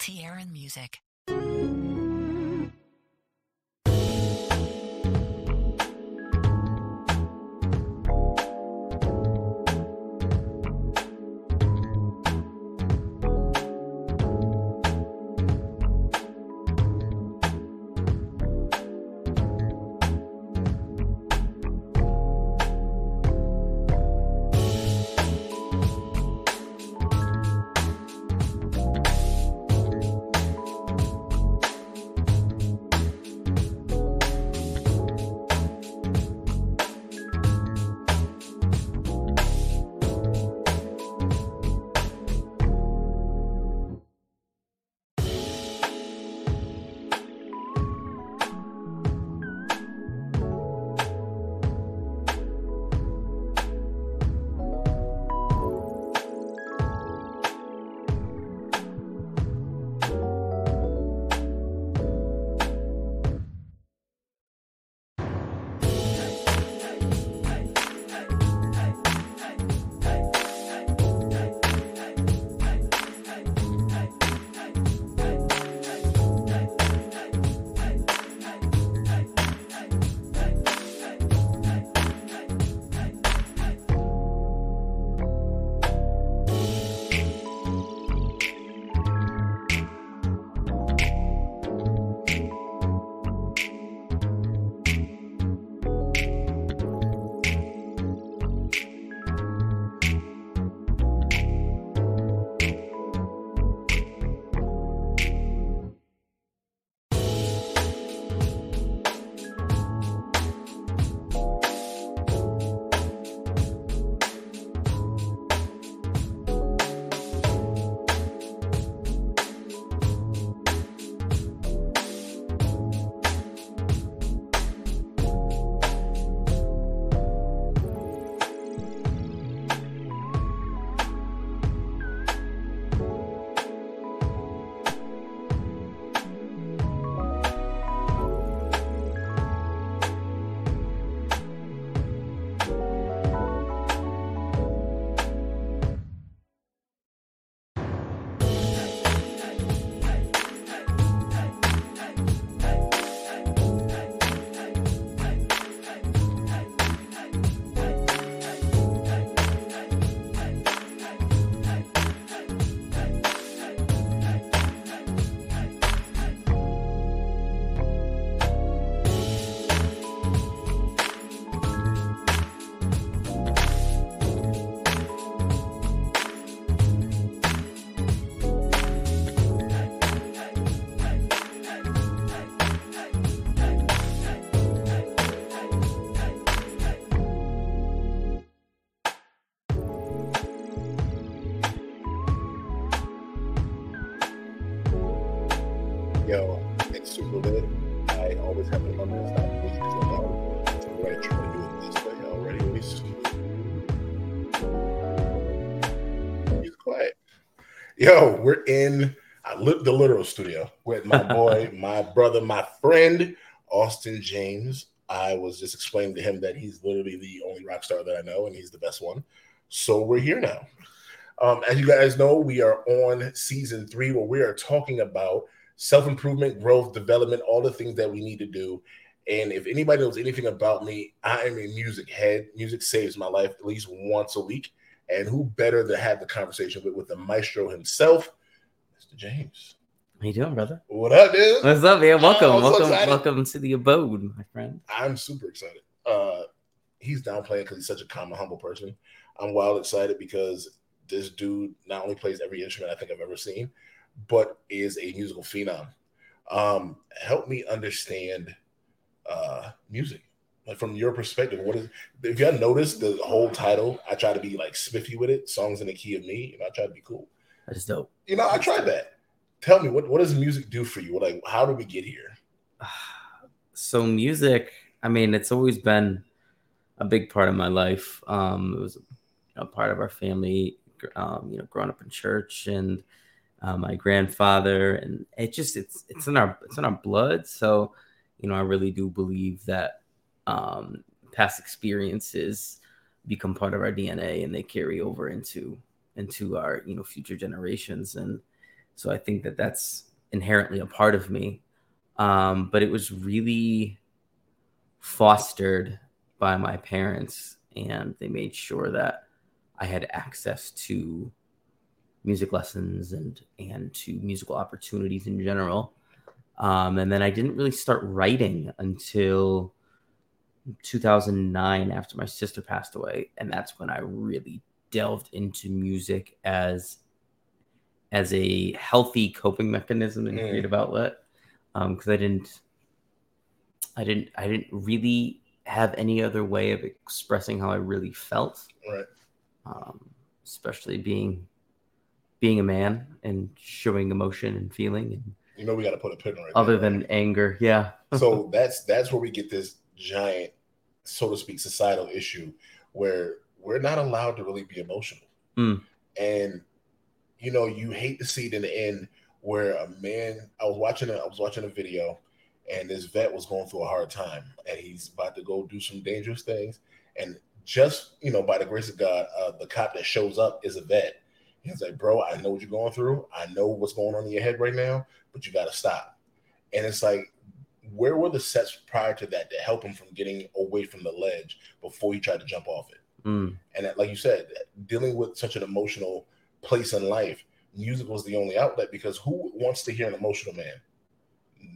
Tierra Music. Yo, we're in I the literal studio with my boy, my brother, my friend, Austin James. I was just explaining to him that he's literally the only rock star that I know, and he's the best one. So we're here now. Um, as you guys know, we are on season three where we are talking about self improvement, growth, development, all the things that we need to do. And if anybody knows anything about me, I am a music head. Music saves my life at least once a week. And who better to have the conversation with, with the maestro himself, Mr. James. How you doing, brother? What up, dude? What's up, man? Welcome, Oh, so welcome, welcome to the abode, my friend. I'm super excited. Uh, he's downplaying because he's such a calm and humble person. I'm wild excited because this dude not only plays every instrument I think I've ever seen, but is a musical phenom. Um, help me understand uh, music. Like from your perspective, what is if you have noticed the whole title, I try to be like spiffy with it, songs in the key of me, and I try to be cool. That's dope. You know, I tried that. Tell me what, what does music do for you? Like, how did we get here? So music, I mean, it's always been a big part of my life. Um, it was a part of our family, um, you know, growing up in church and uh, my grandfather, and it just it's it's in our it's in our blood. So, you know, I really do believe that um, past experiences become part of our DNA and they carry over into into our you know future generations and So I think that that's inherently a part of me. Um, but it was really fostered by my parents, and they made sure that I had access to music lessons and and to musical opportunities in general. Um, and then I didn't really start writing until 2009 after my sister passed away, and that's when I really delved into music as as a healthy coping mechanism and Mm. creative outlet because I didn't I didn't I didn't really have any other way of expressing how I really felt Right. um, especially being being a man and showing emotion and feeling and You know we got to put a pin right other there, than anger yeah so that's that's where we get this giant, so to speak, societal issue where we're not allowed to really be emotional. Mm. And you know, you hate to see it in the end where a man I was watching a I was watching a video and this vet was going through a hard time and he's about to go do some dangerous things. And just you know, by the grace of God, uh, the cop that shows up is a vet. He's like, bro, I know what you're going through. I know what's going on in your head right now, but you got to stop. And it's like, where were the sets prior to that to help him from getting away from the ledge before he tried to jump off it? Mm, And that, like you said, dealing with such an emotional place in life, music was the only outlet because who wants to hear an emotional man?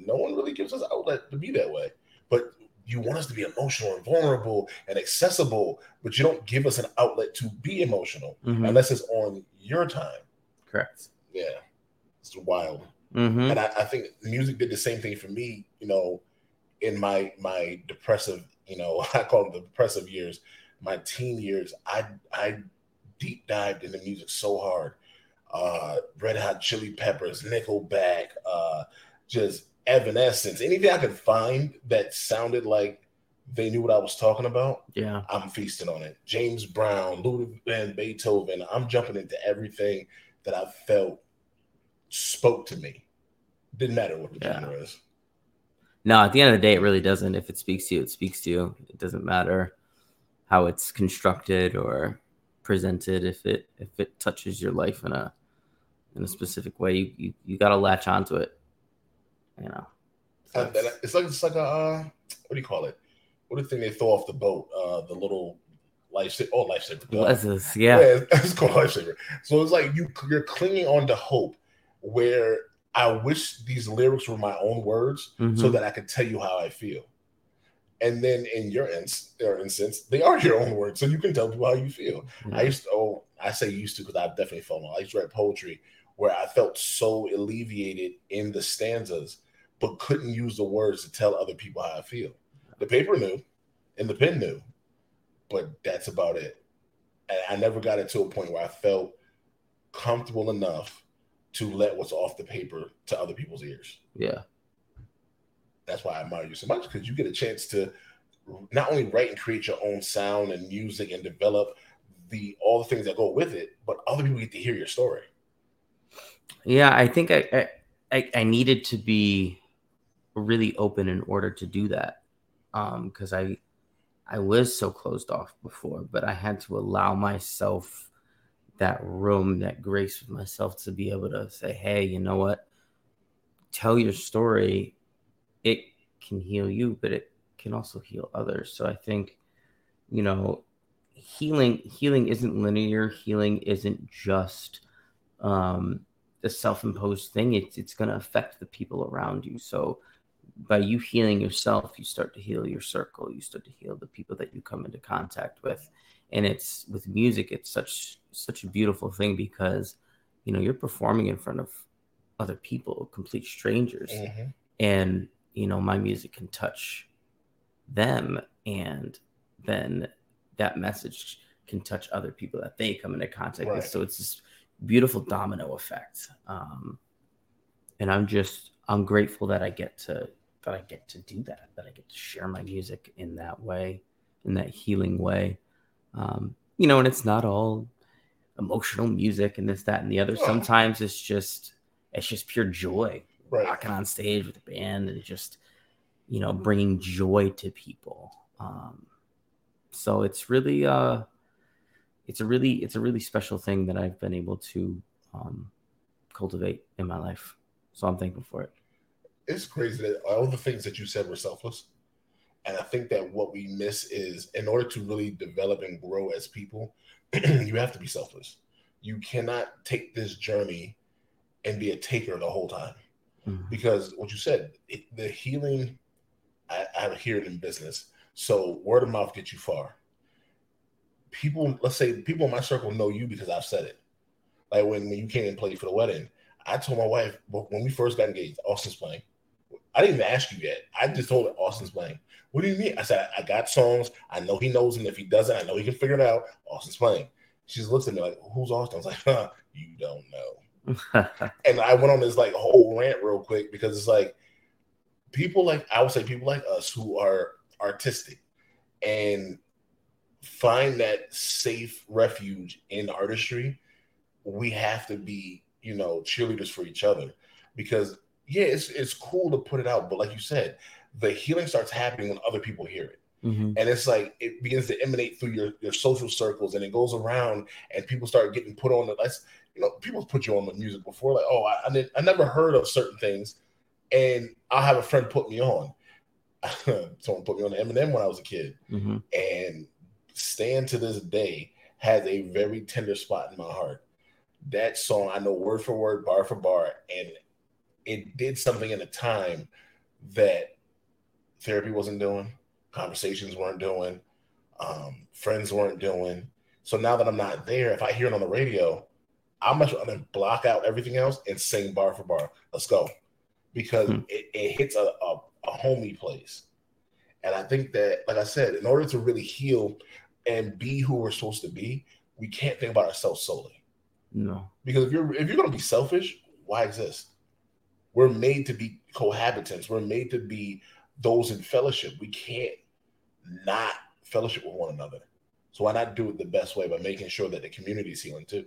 No one really gives us outlet to be that way. But you want us to be emotional and vulnerable and accessible, but you don't give us an outlet to be emotional mhm, unless it's on your time. correct Yeah, it's wild. Mhm, And I, I think music did the same thing for me. You know, in my my depressive, you know, I call them the depressive years, my teen years. I I deep dived into music so hard. Uh, Red Hot Chili Peppers, Nickelback, uh, just Evanescence, anything I could find that sounded like they knew what I was talking about. yeah I'm feasting on it. James Brown, Ludwig van Beethoven. I'm jumping into everything that I felt spoke to me. Didn't matter what the Yeah. genre is. no at the end of the day it really doesn't if it speaks to you it speaks to you it doesn't matter how it's constructed or presented if it if it touches your life in a in a specific way you you, you got to latch onto it you know So Uh, it's like it's like a uh, what do you call it? What do the thing they throw off the boat? Uh, the little lifesaver. Oh, lifesaver. duh. What is this? yeah Yeah, it's called lifesaver. So it's like you you're clinging on to hope. Where I wish these lyrics were my own words, so Mhm. that I could tell you how I feel. And then in your ins- or instance, they are your own words, so you can tell people how you feel. Yeah. I used to, oh, I say used to because I've definitely felt. I used to write poetry where I felt so alleviated in the stanzas, but couldn't use the words to tell other people how I feel. The paper knew, and the pen knew, but that's about it. And I never got it to a point where I felt comfortable enough to let what's off the paper to other people's ears. yeah That's why I admire you so much because you get a chance to not only write and create your own sound and music and develop the all the things that go with it, but other people get to hear your story. Yeah, I think I, I- I needed to be really open in order to do that, um, because I I was so closed off before, but I had to allow myself that room, that grace with myself to be able to say, hey, you know what? Tell your story. It can heal you, but it can also heal others. So I think, you know, healing healing isn't linear. Healing isn't just um a self-imposed thing it's it's going to affect the people around you so by you healing yourself you start to heal your circle you start to heal the people that you come into contact with and it's with music it's such such a beautiful thing because you know you're performing in front of other people complete strangers Mhm. and you know my music can touch them and then that message can touch other people that they come into contact Right. with so it's this beautiful domino effect um and i'm just i'm grateful that i get to that i get to do that that i get to share my music in that way in that healing way um you know and it's not all emotional music and this that and the other Oh. sometimes it's just it's just pure joy Right. rocking on stage with the band and just you know bringing joy to people um so it's really uh it's a really it's a really special thing that i've been able to um cultivate in my life. So I'm thankful for it. It's crazy that all the things that you said were selfless. And I think that what we miss is in order to really develop and grow as people, you have to be selfless. You cannot take this journey and be a taker the whole time. Mm-hmm. Because what you said, it, the healing, I, I hear it in business. So word of mouth gets you far. People, let's say people in my circle know you because I've said it. Like when, when you came and played for the wedding, I told my wife when we first got engaged, Austin's playing. I didn't even ask you yet. I just told her Austin's playing. What do you mean? I said, I got songs. I know he knows them. If he doesn't, I know he can figure it out. Austin's playing. She just looks at me like, who's Austin? I was like, huh, you don't know. and I went on this like whole rant real quick because it's like people like I would say people like us who are artistic and find that safe refuge in artistry, we have to be, you know, cheerleaders for each other because yeah, it's it's cool to put it out, but like you said, the healing starts happening when other people hear it. Mm-hmm. And it's like it begins to emanate through your, your social circles and it goes around and people start getting put on the let's you know, people put you on the music before, like, oh, I, I, did, I never heard of certain things. And I'll have a friend put me on. Someone put me on the Eminem when I was a kid. Mm-hmm. And stand to this day has a very tender spot in my heart. That song, I know word for word, bar for bar, and it did something in a time that therapy wasn't doing, conversations weren't doing, um, friends weren't doing. So now that I'm not there, if I hear it on the radio, I'm much rather block out everything else and sing bar for bar. Let's go, because hmm. it, it, hits a, a, a homey place. And I think that, like I said, in order to really heal and be who we're supposed to be, we can't think about ourselves solely. No, because if you're if you're gonna be selfish, why exist? We're made to be cohabitants. We're made to be those in fellowship. We can't not fellowship with one another. So why not do it the best way by making sure that the community is healing too?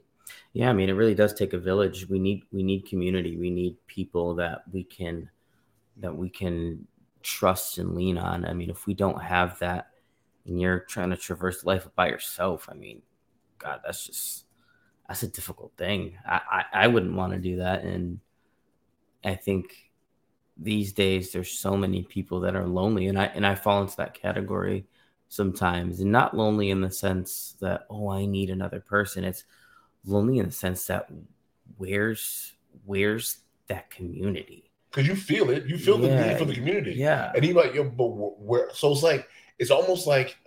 Yeah, I mean, it really does take a village. We need we need community. We need people that we can that we can trust and lean on. I mean, if we don't have that, and you're trying to traverse life by yourself, I mean, God, that's just that's a difficult thing. I I, I wouldn't want to do that, and I think these days there's so many people that are lonely and I and I fall into that category sometimes and not lonely in the sense that oh I need another person. It's lonely in the sense that where's where's that community? Because you feel it. You feel yeah, the need for the community. yeah. And he like yo but where so it's like it's almost like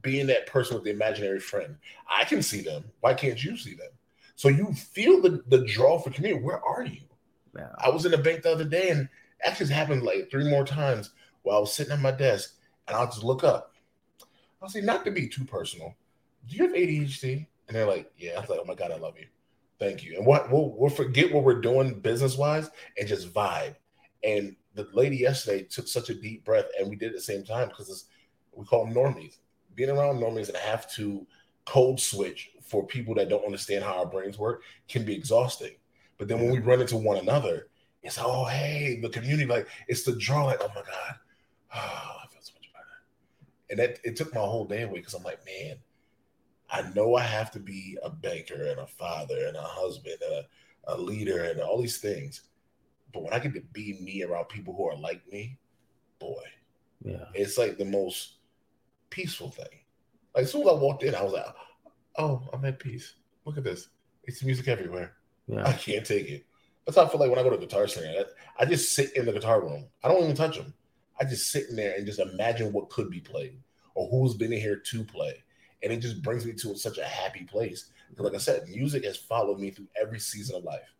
being that person with the imaginary friend. I can see them. Why can't you see them? So you feel the the draw for community. Where are you I was in the bank the other day, and actually it's happened like three more times while I was sitting at my desk, and I'll just look up. I'll say, not to be too personal, do you have ADHD? And they're like, yeah. I was like, oh my god, I love you, thank you. And what we'll, we'll forget what we're doing business wise and just vibe. And the lady yesterday took such a deep breath, and we did at the same time because we call them normies. Being around normies and have to code switch for people that don't understand how our brains work can be exhausting. But then when we run into one another, it's oh hey, the community like it's the draw like oh my god, oh, I feel so much better. And that it took my whole day away because I'm like man, I know I have to be a banker and a father and a husband and a, a leader and all these things, but when I get to be me around people who are like me, boy, yeah, it's like the most peaceful thing. Like as soon as I walked in, I was like, oh, I'm at peace. Look at this. It's music everywhere. Yeah. I can't take it. That's how I feel like when I go to Guitar Center. I, just sit in the guitar room. I don't even touch them. I just sit in there and just imagine what could be played or who's been in here to play. And it just brings me to such a happy place. Because, like I said, music has followed me through every season of life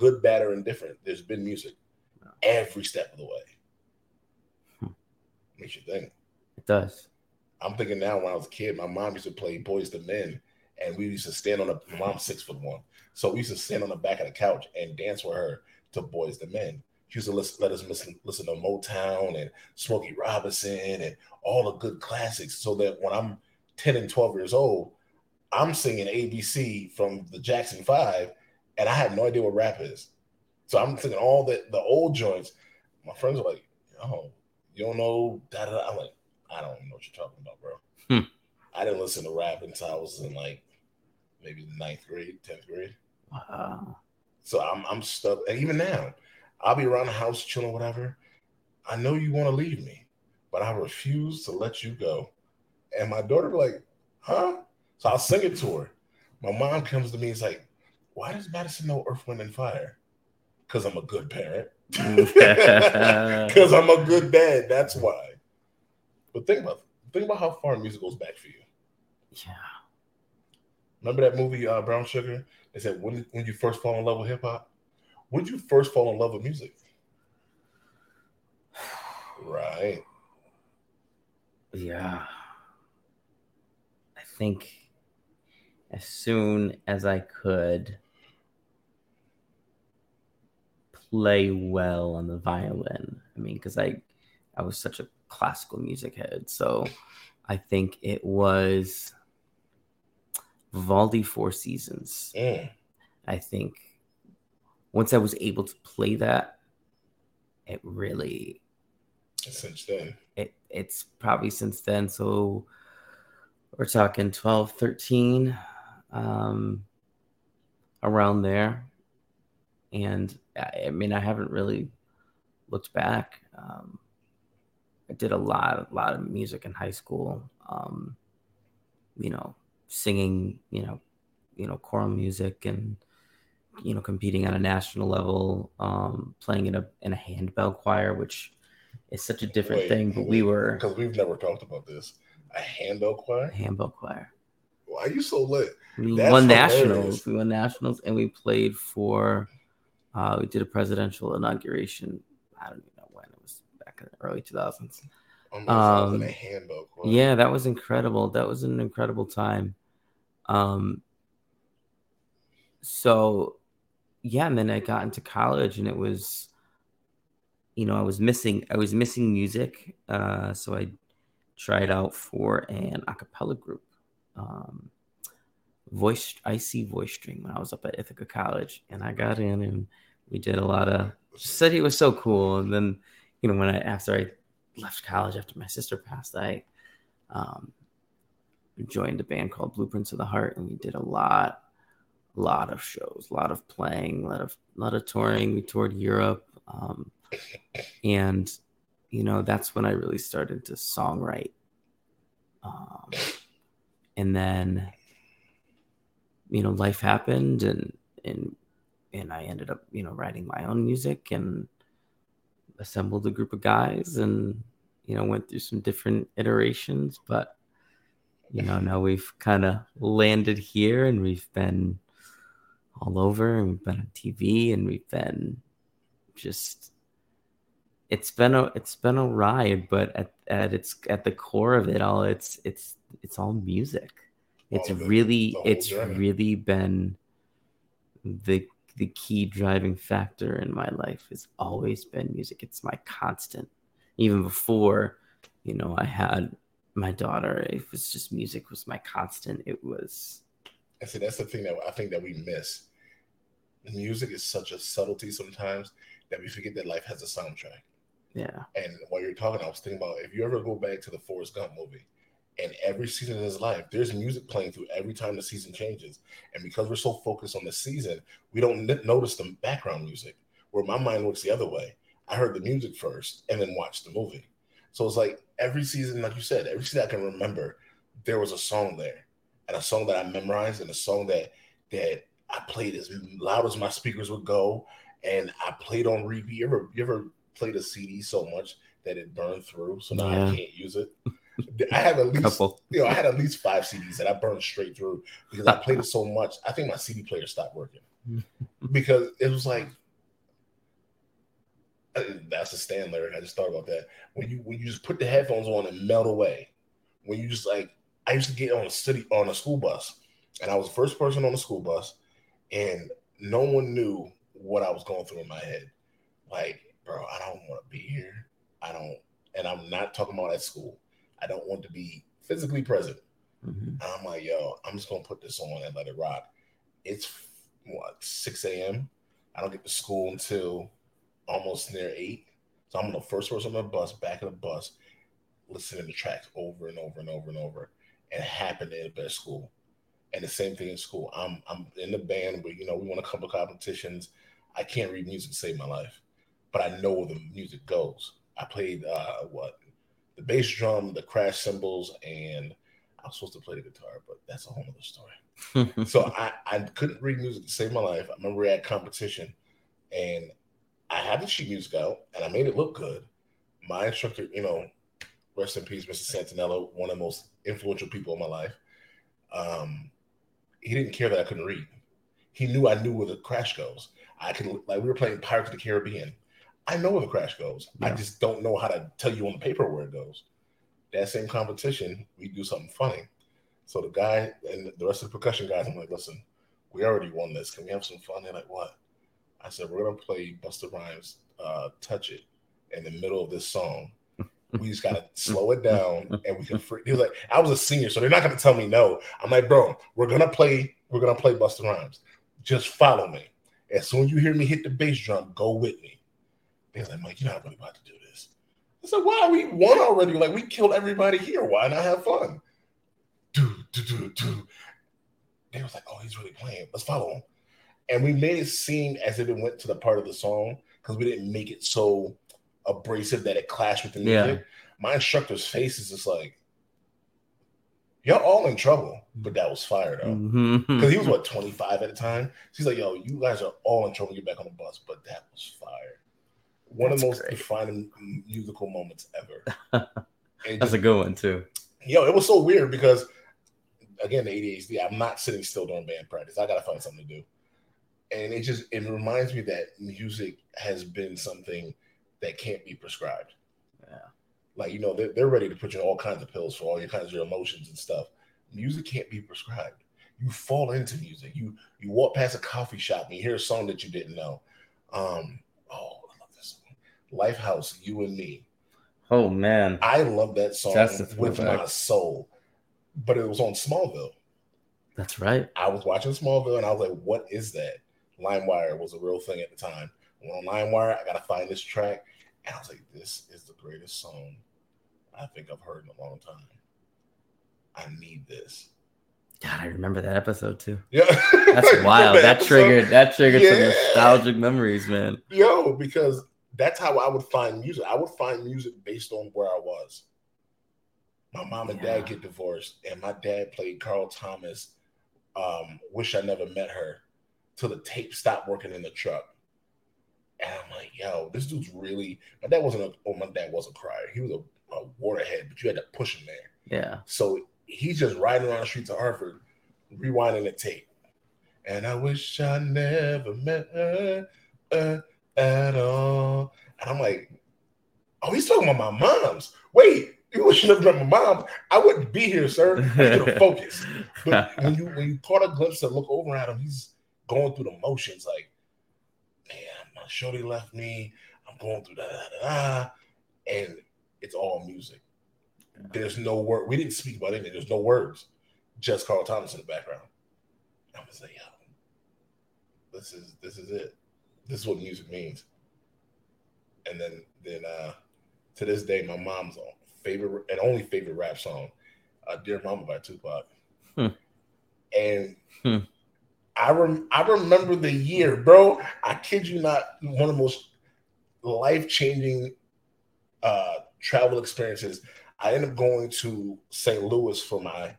good, bad, or indifferent. There's been music every step of the way. Hmm. Makes you think. It does. I'm thinking now when I was a kid, my mom used to play Boyz II Men and we used to stand on a mom's six foot one, so we used to stand on the back of the couch and dance with her to Boyz II Men. She used to listen, let us listen, listen to Motown and Smokey Robinson and all the good classics, so that when I'm 10 and 12 years old, I'm singing ABC from the Jackson Five, and I have no idea what rap is. So I'm singing all the the old joints. My friends are like, "Oh, you don't know that?" I'm like, "I don't know what you're talking about, bro." Hmm. I didn't listen to rap until I was in like maybe ninth grade, tenth grade. Wow. So I'm I'm stuck. And even now, I'll be around the house chilling, whatever. I know you want to leave me, but I refuse to let you go. And my daughter be like, huh? So I'll sing it to her. My mom comes to me and is like, why does Madison know Earth, Wind, and Fire? Because I'm a good parent. Because I'm a good dad. That's why. But think about think about how far music goes back for you. Yeah. Remember that movie uh, Brown Sugar? They said when when you first fall in love with hip hop. When did you first fall in love with music? Right. Yeah. I think as soon as I could play well on the violin. I mean, because I I was such a classical music head. So I think it was Vivaldi Four Seasons. Mm. I think once I was able to play that, it really Since then. it it's probably since then. So we're talking 12, 13, um, around there. And I, I mean, I haven't really looked back. Um, I did a lot, a lot of music in high school. Um, you know, singing, you know, you know, choral music and you know, competing on a national level, um, playing in a in a handbell choir, which is such a different Wait, thing. But wait, we were because we've never talked about this. A handbell choir? handbell choir. Why are you so lit? We That's won nationals. We won nationals, and we played for. Uh, we did a presidential inauguration. I don't even know when it was back in the early 2000s. Um, Um, a handbell choir. Yeah, that was incredible. That was an incredible time. Um, so, yeah, and then I got into college, and it was, you know, I was missing, I was missing music. Uh, so I tried out for an a cappella group, um, voice, IC Voicestream when I was up at Ithaca College, and I got in, and we did a lot of. Said he was so cool, and then, you know, when I after I left college after my sister passed, I um, joined a band called Blueprints of the Heart, and we did a lot, a lot of shows, a lot of playing, a lot of, a lot of touring. We toured Europe, um, and you know that's when I really started to songwrite. Um, and then, you know, life happened, and and and I ended up, you know, writing my own music and assembled a group of guys and you know went through some different iterations but you know now we've kind of landed here and we've been all over and we've been on tv and we've been just it's been a it's been a ride but at, at its at the core of it all it's it's it's all music it's All it, really it's journey. really been the the key driving factor in my life has always been music. It's my constant. Even before, you know, I had my daughter, it was just music was my constant. It was I see, that's the thing that I think that we miss. Music is such a subtlety sometimes that we forget that life has a soundtrack. yeah. And while you're talking, I was thinking about if you ever go back to the Forrest Gump movie, and every season of his life, there's music playing through every time the season changes. And because we're so focused on the season, we don't notice the background music. Where my mind works the other way. I heard the music first and then watched the movie. So it's like every season, like you said, every season I can remember, there was a song there, and a song that I memorized, and a song that that I played as loud as my speakers would go, and I played on repeat. You ever you ever played a CD so much that it burned through, so now I can't use it. I have at least Couple. you know I had at least five CDs that I burned straight through because I played it so much. I think my CD player stopped working because it was like that's a stand lyric. I just thought about that. When you when you just put the headphones on and melt away, when you just like I used to get on a city on a school bus, and I was the first person on the school bus, and no one knew what I was going through in my head. Like, bro, I don't want to be here. I don't, and I'm not talking about at school. I don't want to be physically present. Mhm. I'm like, yo, I'm just gonna put this on and let it rock. It's what 6 a.m. I don't get to school until almost near eight. So I'm the first person on the bus, back of the bus, listening to tracks over and over and over and over. And it happened in the best school. And the same thing in school. I'm I'm in the band, but you know we want to come to competitions. I can't read music to save my life, but I know where the music goes. I played uh, what the bass drum, the crash cymbals, and I was supposed to play the guitar, but that's a whole other story. so I, I couldn't read music to save my life. I remember at competition and I had the sheet music out and I made it look good. My instructor, you know, rest in peace, Mr. Santinello, one of the most influential people in my life. Um, he didn't care that I couldn't read. He knew I knew where the crash goes. I could like we were playing Pirates of the Caribbean. I know where the crash goes. Yeah. I just don't know how to tell you on the paper where it goes. That same competition, we do something funny. So the guy and the rest of the percussion guys, I'm like, listen, we already won this. Can we have some fun? They're like, what? I said, we're gonna play Busta Rhymes uh, Touch It in the middle of this song. We just gotta slow it down and we can free. He was like, I was a senior, so they're not gonna tell me no. I'm like, bro, we're gonna play, we're gonna play Busta Rhymes. Just follow me. As soon as you hear me hit the bass drum, go with me. Was like, Mike, you're not really about to do this. I said, why? We won already. Like, we killed everybody here. Why not have fun? Do, do, do, do. They was like, oh, he's really playing. Let's follow him. And we made it seem as if it went to the part of the song because we didn't make it so abrasive that it clashed with the music. Yeah. My instructor's face is just like, y'all all in trouble. But that was fire though. Because mm-hmm. he was what 25 at the time. She's like, yo, you guys are all in trouble. Get back on the bus. But that was fire. One That's of the most great. defining musical moments ever. That's just, a good one too. Yo, it was so weird because again, the ADHD, I'm not sitting still during band practice. I gotta find something to do. And it just it reminds me that music has been something that can't be prescribed. Yeah. Like, you know, they're, they're ready to put you in all kinds of pills for all your kinds of your emotions and stuff. Music can't be prescribed. You fall into music. You you walk past a coffee shop and you hear a song that you didn't know. Um, oh, I love this one. Lifehouse, You and Me. Oh man. I love that song with my soul. But it was on Smallville. That's right. I was watching Smallville and I was like, what is that? LimeWire was a real thing at the time. When on LimeWire, I gotta find this track. And I was like, this is the greatest song I think I've heard in a long time. I need this. God, I remember that episode too. Yeah, that's wild. That, that triggered that triggered yeah. some nostalgic memories, man. Yo, because that's how I would find music. I would find music based on where I was. My mom and yeah. dad get divorced, and my dad played Carl Thomas. Um, Wish I never met her till the tape stopped working in the truck. And I'm like, yo, this dude's really. My dad wasn't a. Oh, my dad was a crier. He was a, a waterhead, but you had to push him there. Yeah. So he's just riding around the streets of Hartford, rewinding the tape. And I wish I never met her uh, at all. And I'm like, oh, he's talking about my mom's. Wait, you wish you never met my mom. I wouldn't be here, sir. I could have focused. But when you when you caught a glimpse and look over at him, he's going through the motions like, man, my shorty left me. I'm going through that, da, and it's all music. There's no word. We didn't speak about anything. There's no words. Just Carl Thomas in the background. I'm gonna say, yo, this is this is it. This is what music means. And then then uh to this day, my mom's favorite and only favorite rap song, uh, "Dear Mama" by Tupac. Hmm. And hmm. I rem- I remember the year, bro. I kid you not, one of the most life changing uh, travel experiences. I ended up going to St. Louis for my.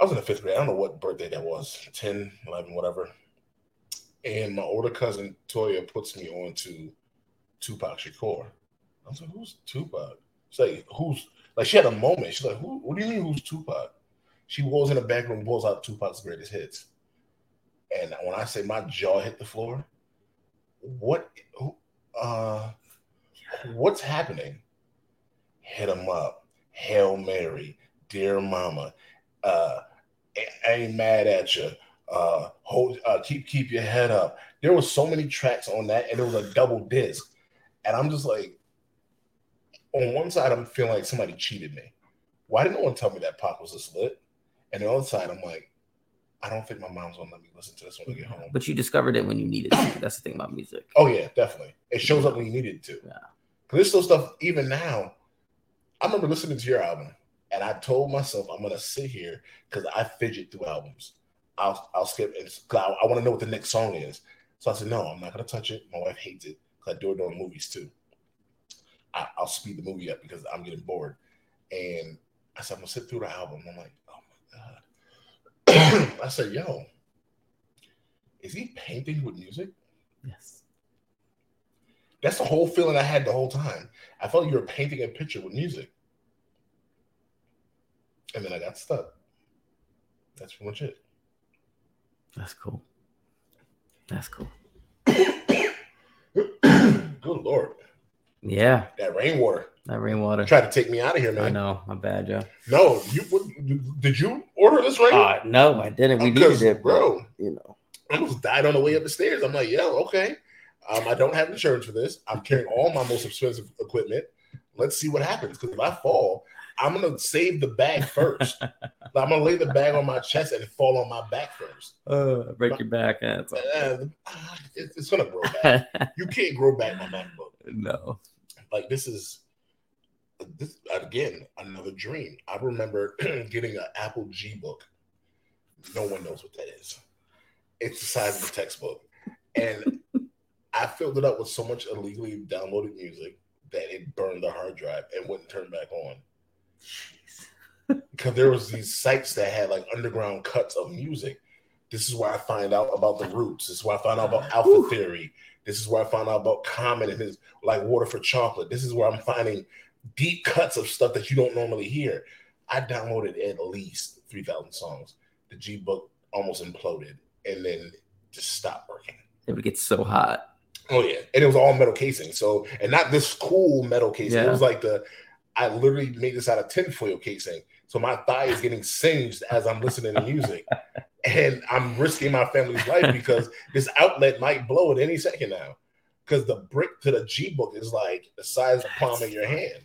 I was in the fifth grade. I don't know what birthday that was 10, 11, whatever. And my older cousin Toya puts me on to Tupac Shakur. I was like, who's Tupac? She's like, who's like she had a moment. She's like, who what do you mean who's Tupac? She was in the back room, pulls out Tupac's greatest hits. And when I say my jaw hit the floor, what uh what's happening? Hit him up. Hail Mary, dear mama, uh I ain't mad at you. Uh hold uh keep keep your head up. There was so many tracks on that, and it was a double disc. And I'm just like, on one side, I'm feeling like somebody cheated me. Why didn't no one tell me that Pac was a slit? And the other side, I'm like, I don't think my mom's gonna let me listen to this when I get mm-hmm. home. But you discovered it when you needed to. That's the thing about music. Oh yeah, definitely. It shows up when you needed to. Yeah. Cause there's still stuff even now. I remember listening to your album And I told myself I'm gonna sit here because I fidget through albums. I'll I'll skip it because I, I want to know what the next song is. So I said, no, I'm not gonna touch it. My wife hates it because I do it during movies too. I, will speed the movie up because I'm getting bored. And I said, I'm gonna sit through the album. I'm like, oh my god. I said, yo, is he painting with music? Yes. That's the whole feeling I had the whole time. I felt like you were painting a picture with music. And then I got stuck. That's pretty much it. That's cool. That's cool. Good lord. Yeah. That rainwater. That rainwater. Tried to take me out of here, man. I know. I'm bad, Joe. No, you did you order this rain? Uh, no, I didn't. We needed it, bro. You know, I almost died on the way up the stairs. I'm like, yeah, okay. Um, I don't have insurance for this. I'm carrying all my most expensive equipment. Let's see what happens. Because if I fall, I'm gonna save the bag first. I'm gonna lay the bag on my chest and fall on my back first. Uh, break your back. Uh, it's, it's gonna grow back. you can't grow back my MacBook. No. Like this is this again another dream. I remember getting an Apple G book. No one knows what that is. It's the size of a textbook, and I filled it up with so much illegally downloaded music that it burned the hard drive and wouldn't turn back on. Because there was these sites that had like underground cuts of music. This is where I find out about the roots. This is where I find out about Alpha Ooh. Theory. This is where I find out about Common and his like Water for Chocolate. This is where I'm finding deep cuts of stuff that you don't normally hear. I downloaded at least 3,000 songs. The G book almost imploded and then just stopped working. It would get so hot. Oh yeah, and it was all metal casing. So, and not this cool metal casing. Yeah. It was like the I literally made this out of tinfoil casing. So my thigh is getting singed as I'm listening to music, and I'm risking my family's life because this outlet might blow at any second now. Because the brick to the G book is like the size of the palm of your hand.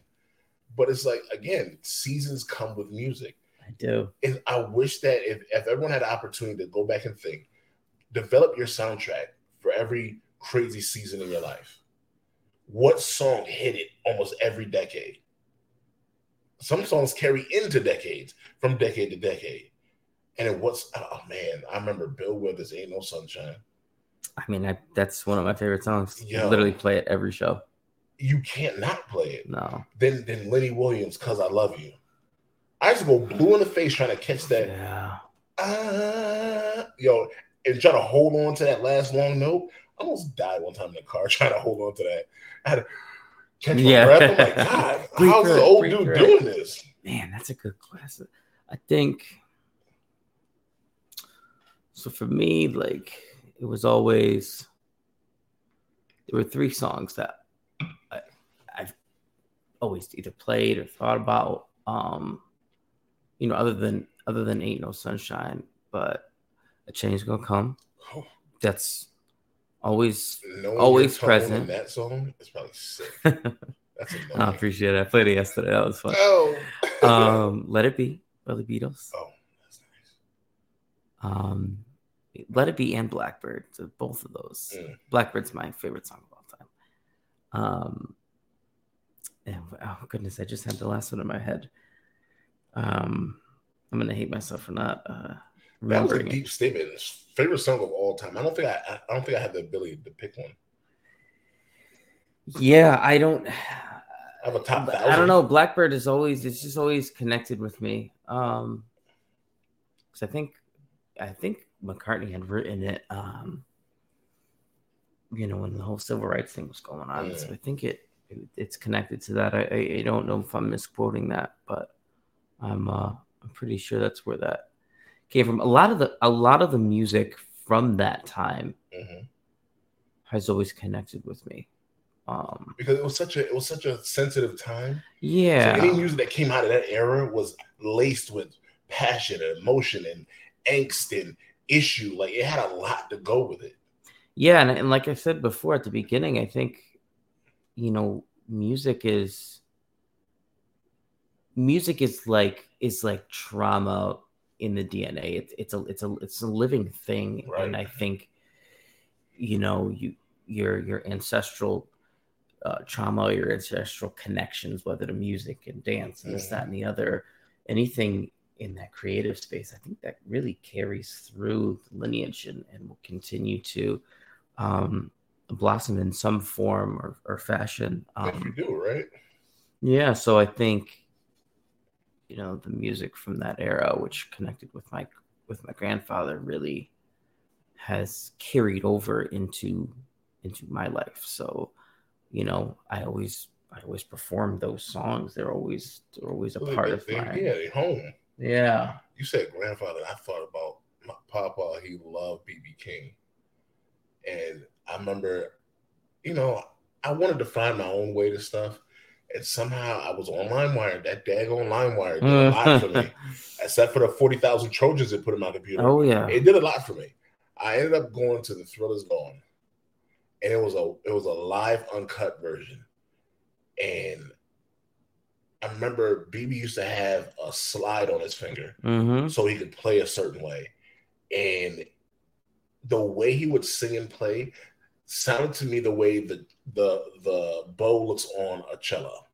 But it's like again, seasons come with music. I do. And I wish that if, if everyone had an opportunity to go back and think, develop your soundtrack for every crazy season in your life. What song hit it almost every decade? Some songs carry into decades, from decade to decade. And it was, oh man, I remember Bill Withers, Ain't No Sunshine. I mean, I, that's one of my favorite songs. Yo, literally play it every show. You can't not play it. No. Then then Lenny Williams, Cause I Love You. I used to go blue in the face trying to catch that. Yeah. Uh, yo, and try to hold on to that last long note. I almost died one time in the car trying to hold on to that. I had to catch my yeah. breath. I'm like, God, how's the old dude doing this? Man, that's a good question. I think so for me, like it was always there were three songs that I, I've always either played or thought about. Um, you know, other than other than Ain't No Sunshine, but a change gonna come. Oh. That's always always present. that song is probably sick. I appreciate it. I played it yesterday. That was fun. Oh. um, Let It Be by the Beatles. Oh, that's nice. Um, Let It Be and Blackbird. So both of those. Mm. Blackbird's my favorite song of all. Um, and, oh goodness, I just had the last one in my head. Um, I'm gonna hate myself for not uh, that was a deep it. statement. Favorite song of all time. I don't think I. I don't think I have the ability to pick one. Yeah, I don't. I have a top. I don't know. Blackbird is always. It's just always connected with me. Um, because I think, I think McCartney had written it. Um, you know, when the whole civil rights thing was going on. So I think it, it, it's connected to that. I, I don't know if I'm misquoting that, but I'm uh I'm pretty sure that's where that came from. A lot of the a lot of the music from that time mm-hmm. has always connected with me. Um, because it was such a it was such a sensitive time. Yeah. So any music that came out of that era was laced with passion and emotion and angst and issue. Like it had a lot to go with it. Yeah, and, and like I said before at the beginning, I think you know, music is music is like is like trauma in the DNA. It's it's a it's a it's a living thing, right. and I think you know you your your ancestral uh, trauma, your ancestral connections, whether to music and dance and this, that, and the other, anything in that creative space, I think that really carries through the lineage and, and will continue to um, blossom in some form or, or fashion. Um, you do, right? Yeah. So I think, you know, the music from that era, which connected with my with my grandfather, really has carried over into into my life. So, you know, I always I always perform those songs. They're always they're always a Well, part they- of they- my Yeah, they home. yeah. You said grandfather. I thought about my papa. He loved BB King, and I remember, you know, I wanted to find my own way to stuff, and somehow I was on LimeWire. That daggone LimeWire did a lot for me, except for the forty thousand Trojans it put in my computer. oh yeah. It did a lot for me. I ended up going to the Thrill Is Gone, and it was a it was a live uncut version, and I remember BB used to have a slide on his finger Mm-hmm. so he could play a certain way, and the way he would sing and play sounded to me the way the the the bow looks on a cello.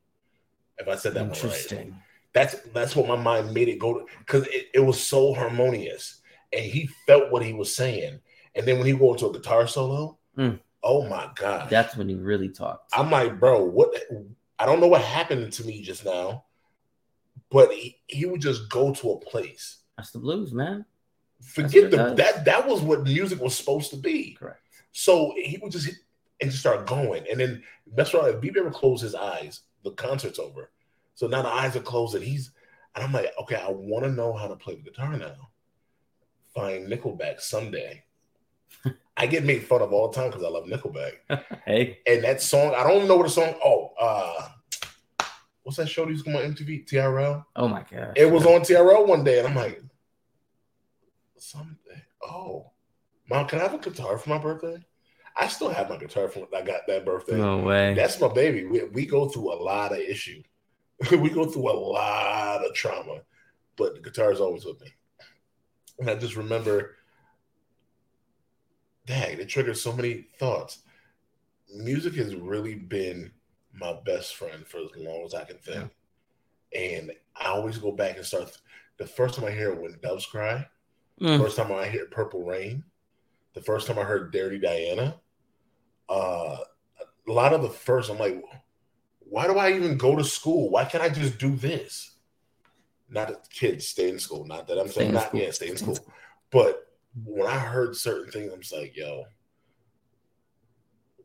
If I said that one right, Interesting. that's that's what my mind made it go to because it, it was so harmonious and he felt what he was saying and then when he go into a guitar solo Mm. oh my god That's when he really talked. i'm like bro what i don't know what happened to me just now but he, he would just go to a place That's the blues, man. Forget the does. that that was what music was supposed to be. Correct. so he would just hit and just start going. And then that's right if BB ever closed his eyes the concert's over. So now the eyes are closed and he's and i'm like okay i want to know how to play the guitar now. Find nickelback someday. I get made fun of all the time because i love nickelback. Hey, and that song i don't know what the song oh uh what's that show that used to come on mtv trl oh my god. it was on trl one day and i'm like someday oh mom can i have a guitar for my birthday i still have my guitar from i got that birthday No way. that's my baby. We, we go through a lot of issue. we go through a lot of trauma, but the guitar is always with me. And I just remember, dang, it triggered so many thoughts. Music has really been my best friend for as long as I can think. And I always go back and start. The first time I hear When Doves Cry, Mm. First time I heard Purple Rain, the first time I heard Dirty Diana, uh, a lot of the first, I'm like, why do I even go to school? Why can't I just do this? Not that kids stay in school, not that I'm Stay saying not school. yeah, stay in Stay school. But when I heard certain things, I'm just like, yo,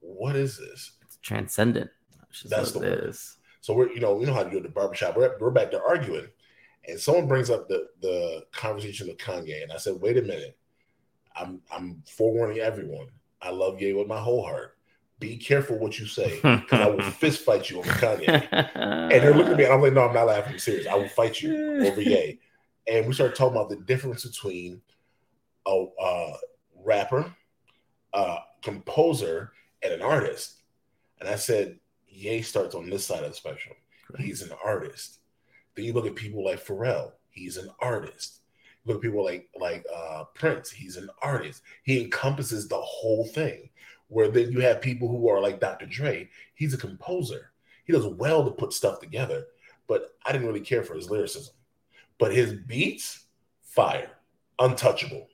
what is this? It's transcendent. That's, what the it is. So we're you know you know how to do it at the barbershop. We're, we're back there arguing, and someone brings up the the conversation with Kanye, and I said, wait a minute, I'm I'm forewarning everyone. I love Ye with my whole heart. Be careful what you say, because I will fist fight you over Kanye. And they're looking at me, and I'm like, no, I'm not laughing. I'm serious. I will fight you over Ye. And we started talking about the difference between a uh, rapper, a composer, and an artist. And I said, Ye starts on this side of the spectrum. He's an artist. Then you look at people like Pharrell. He's an artist. You look at people like like uh, Prince. He's an artist. He encompasses the whole thing. Where then you have people who are like Dr. Dre. He's a composer. He does well to put stuff together. But I didn't really care for his lyricism. But his beats, fire, untouchable.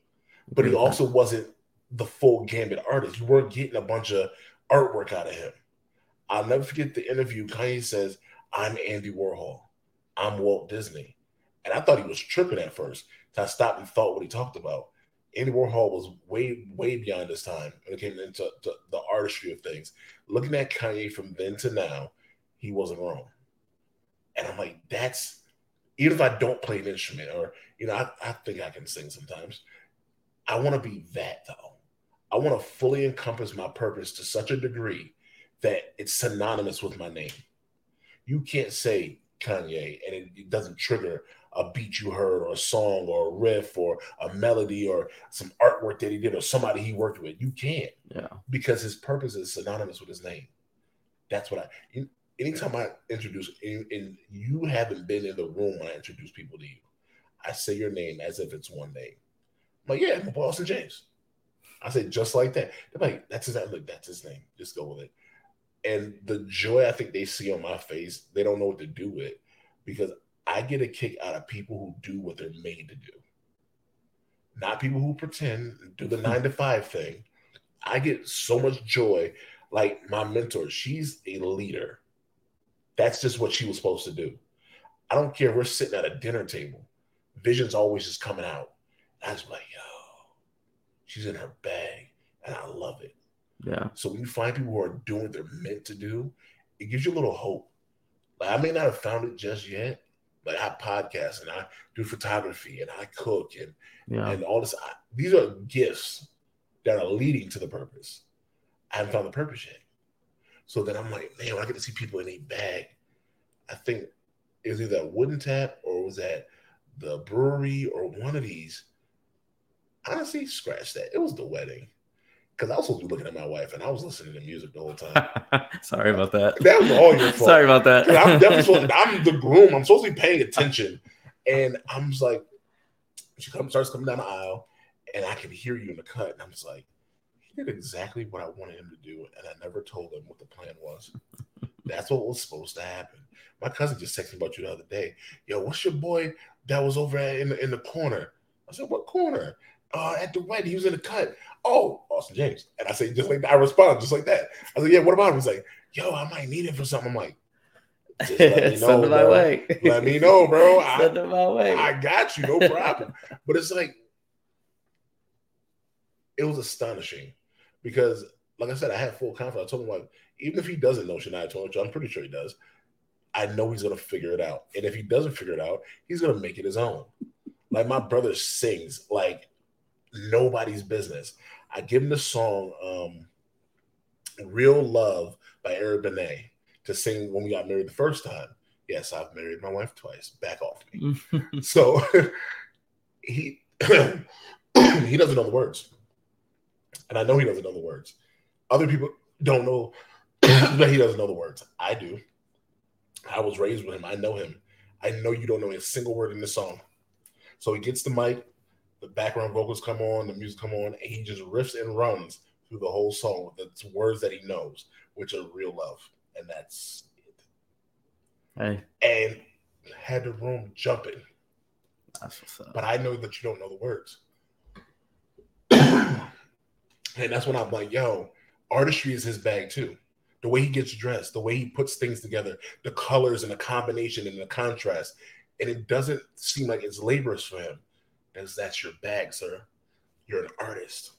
But he also wasn't the full gambit artist. You weren't getting a bunch of artwork out of him. I'll never forget the interview. Kanye says, I'm Andy Warhol. I'm Walt Disney. And I thought he was tripping at first. So I stopped and thought what he talked about. Andy Warhol was way, way beyond his time when it came into to the artistry of things. Looking at Kanye from then to now, he wasn't wrong. And I'm like, that's even if I don't play an instrument or you know, I, I think I can sing sometimes. I want to be that though. I want to fully encompass my purpose to such a degree that it's synonymous with my name. You can't say Kanye and it, it doesn't trigger a beat you heard or a song or a riff or a melody or some artwork that he did or somebody he worked with. You can't Yeah. because his purpose is synonymous with his name. That's what I. Anytime I introduce, and, you haven't been in the room when I introduce people to you, I say your name as if it's one name. I'm like, yeah, I'm Austin James. I say just like that. They're like, that's his. Like, that's his name. Just go with it. And the joy I think they see on my face, they don't know what to do with, because I get a kick out of people who do what they're made to do. Not people who pretend do the nine to five thing. I get so much joy. Like my mentor, she's a leader. That's just what she was supposed to do. I don't care. We're sitting at a dinner table. Vision's always just coming out. I was like, yo, she's in her bag, and I love it. Yeah. So when you find people who are doing what they're meant to do, it gives you a little hope. Like I may not have found it just yet, but I podcast and I do photography and I cook and Yeah. and all this. I, these are gifts that are leading to the purpose. I haven't found the purpose yet. So then I'm like, man, when I get to see people in a bag, I think it was either a wooden tap or was that the brewery or one of these. Honestly, scratch that. It was the wedding. Because I was supposed to be looking at my wife and I was listening to music the whole time. Sorry about that. That was all your fault. Sorry about that. I'm definitely supposed, I'm the groom. I'm supposed to be paying attention. And I'm just like, she comes starts coming down the aisle, and I can hear you in the cut. And I'm just like, he did exactly what I wanted him to do, and I never told him what the plan was. That's what was supposed to happen. My cousin just texted me about you the other day. Yo, what's your boy that was over in the in the corner? I said, what corner? Uh, at the wedding, he was in the cut. Oh, Austin James. And I say just like that. I respond just like that. I was like, yeah, what about him? He's like, yo, I might need him for something. I'm like, just let me Send know, it my way. Let me know, bro. I- Send it my way. I got you, no problem. but it's like it was astonishing because, like I said, I had full confidence. I told him like, even if he doesn't know Shania Twain, which I'm pretty sure he does, I know he's gonna figure it out. And if he doesn't figure it out, he's gonna make it his own. Like my brother sings like nobody's business. I give him the song um Real Love by Eric Benet to sing when we got married the first time. Yes, I've married my wife twice. Back off me. So he he doesn't know the words. And I know he doesn't know the words. Other people don't know that he doesn't know the words. I do. I was raised with him. I know him. I know you don't know a single word in this song. So he gets the mic, the background vocals come on, the music come on, and he just riffs and runs through the whole song with the words that he knows, which are real love. And that's it. hey, And had the room jumping. that's what's up. but I know that you don't know the words. and that's when I'm like, yo, artistry is his bag too. The way he gets dressed, the way he puts things together, the colors and the combination and the contrast. And it doesn't seem like it's laborious for him. Because that's your bag, sir. You're an artist.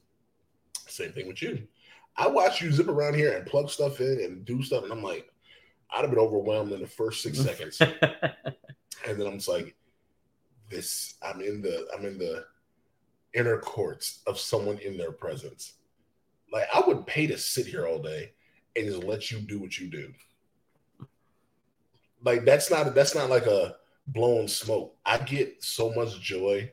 Same thing with you. I watch you zip around here and plug stuff in and do stuff, and I'm like, I'd have been overwhelmed in the first six seconds. and then I'm just like, this I'm in the I'm in the inner courts of someone in their presence. Like I would pay to sit here all day and just let you do what you do. Like that's not that's not like a blowing smoke. I get so much joy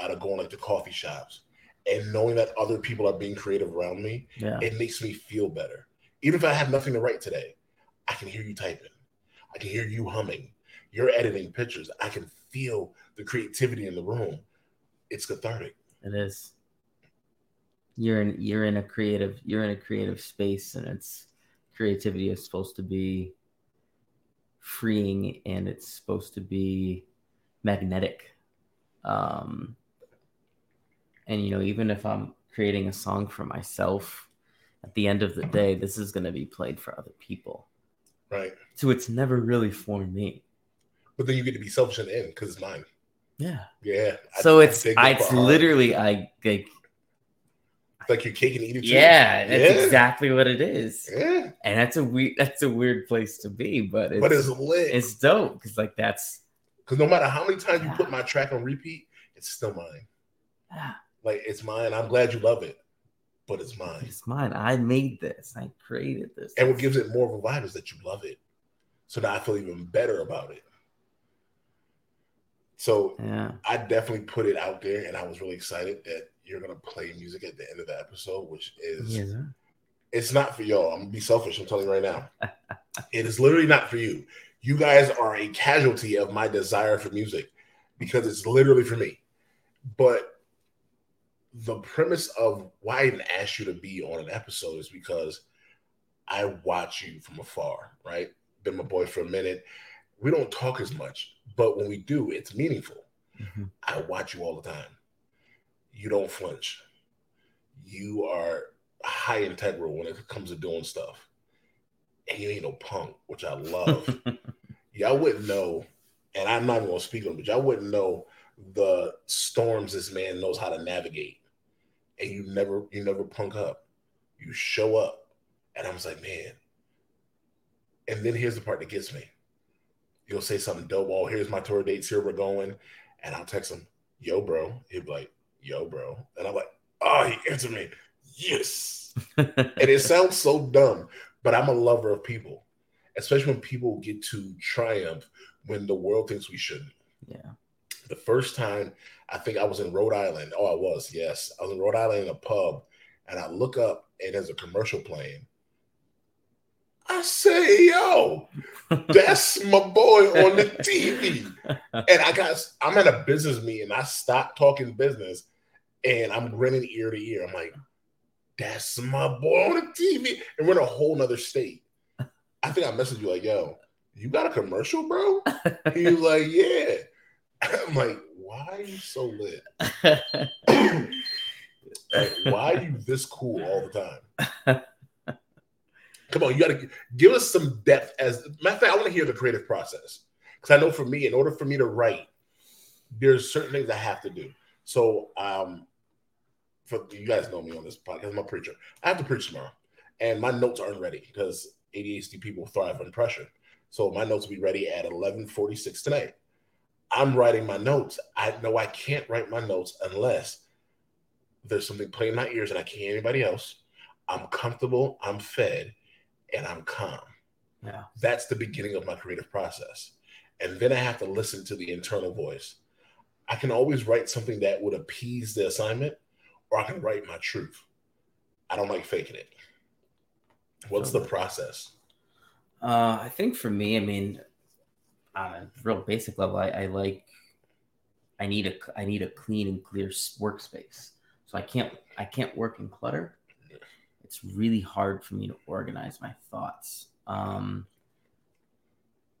out of going like to coffee shops and knowing that other people are being creative around me. yeah. It makes me feel better. Even if I have nothing to write today, I can hear you typing. I can hear you humming. You're editing pictures. I can feel the creativity in the room. It's cathartic. It is. You're in you're in a creative you're in a creative space and it's creativity is supposed to be freeing and it's supposed to be magnetic. Um and you know, even if I'm creating a song for myself, at the end of the day, this is gonna be played for other people. Right. So it's never really for me. But then you get to be selfish in the end because it's mine. Yeah. Yeah. So I it's I, it's literally I like like your cake and eat it too. Yeah, that's Yeah. exactly what it is. Yeah. And that's a weird that's a weird place to be, but it's but it's lit. it's dope because like that's Because no matter how many times you put my track on repeat, it's still mine. ah, Like it's mine. I'm glad you love it, but it's mine. it's mine. I made this. I created this. And what gives it more of a vibe is that you love it. So now I feel even better about it. So yeah. I definitely put it out there, and I was really excited that you're gonna play music at the end of the episode, which is sir. it's not for y'all. I'm gonna be selfish. I'm telling you right now. it is literally not for you. You guys are a casualty of my desire for music because it's literally for me. But the premise of why I even asked you to be on an episode is because I watch you from afar, right? Been my boy for a minute. we don't talk as much, but when we do, it's meaningful. Mm-hmm. I watch you all the time. You don't flinch. You are high integral when it comes to doing stuff. And you ain't no punk, which I love. y'all wouldn't know, and I'm not even gonna speak on, but y'all wouldn't know the storms this man knows how to navigate. And you never, you never punk up. You show up, and I was like, man. And then here's the part that gets me. You'll say something dope. Oh, here's my tour dates. Here we're going, and I'll text him, "Yo, bro." He'd be like, "Yo, bro," and I'm like, "Oh, he answered me." Yes. and it sounds so dumb, but I'm a lover of people, especially when people get to triumph when the world thinks we shouldn't. Yeah. The first time I think I was in Rhode Island. Oh, I was, yes. I was in Rhode Island in a pub, and I look up and there's a commercial playing. I say, yo, that's my boy on the TV. And I got, I'm at a business meeting. I stopped talking business and I'm grinning ear to ear. I'm like, that's my boy on the TV. And we're in a whole nother state. I think I messaged you like, yo, you got a commercial, bro? he was like, yeah. I'm like, why are you so lit? like, why are you this cool all the time? Come on, you got to give us some depth. As matter of fact, I want to hear the creative process because I know for me, in order for me to write, there's certain things I have to do. So, um, for you guys know me on this podcast, I'm a preacher. I have to preach tomorrow, and my notes aren't ready because ADHD people thrive under pressure. So my notes will be ready at 11:46 tonight. I'm writing my notes. I know I can't write my notes unless there's something playing in my ears and I can't hear anybody else. I'm comfortable, I'm fed, and I'm calm. Yeah. That's the beginning of my creative process. And then I have to listen to the internal voice. I can always write something that would appease the assignment, or I can write my truth. I don't like faking it. What's the process? Uh, I think for me, I mean, on a real basic level, I, I like I need a I need a clean and clear workspace. So I can't I can't work in clutter. It's really hard for me to organize my thoughts. Um,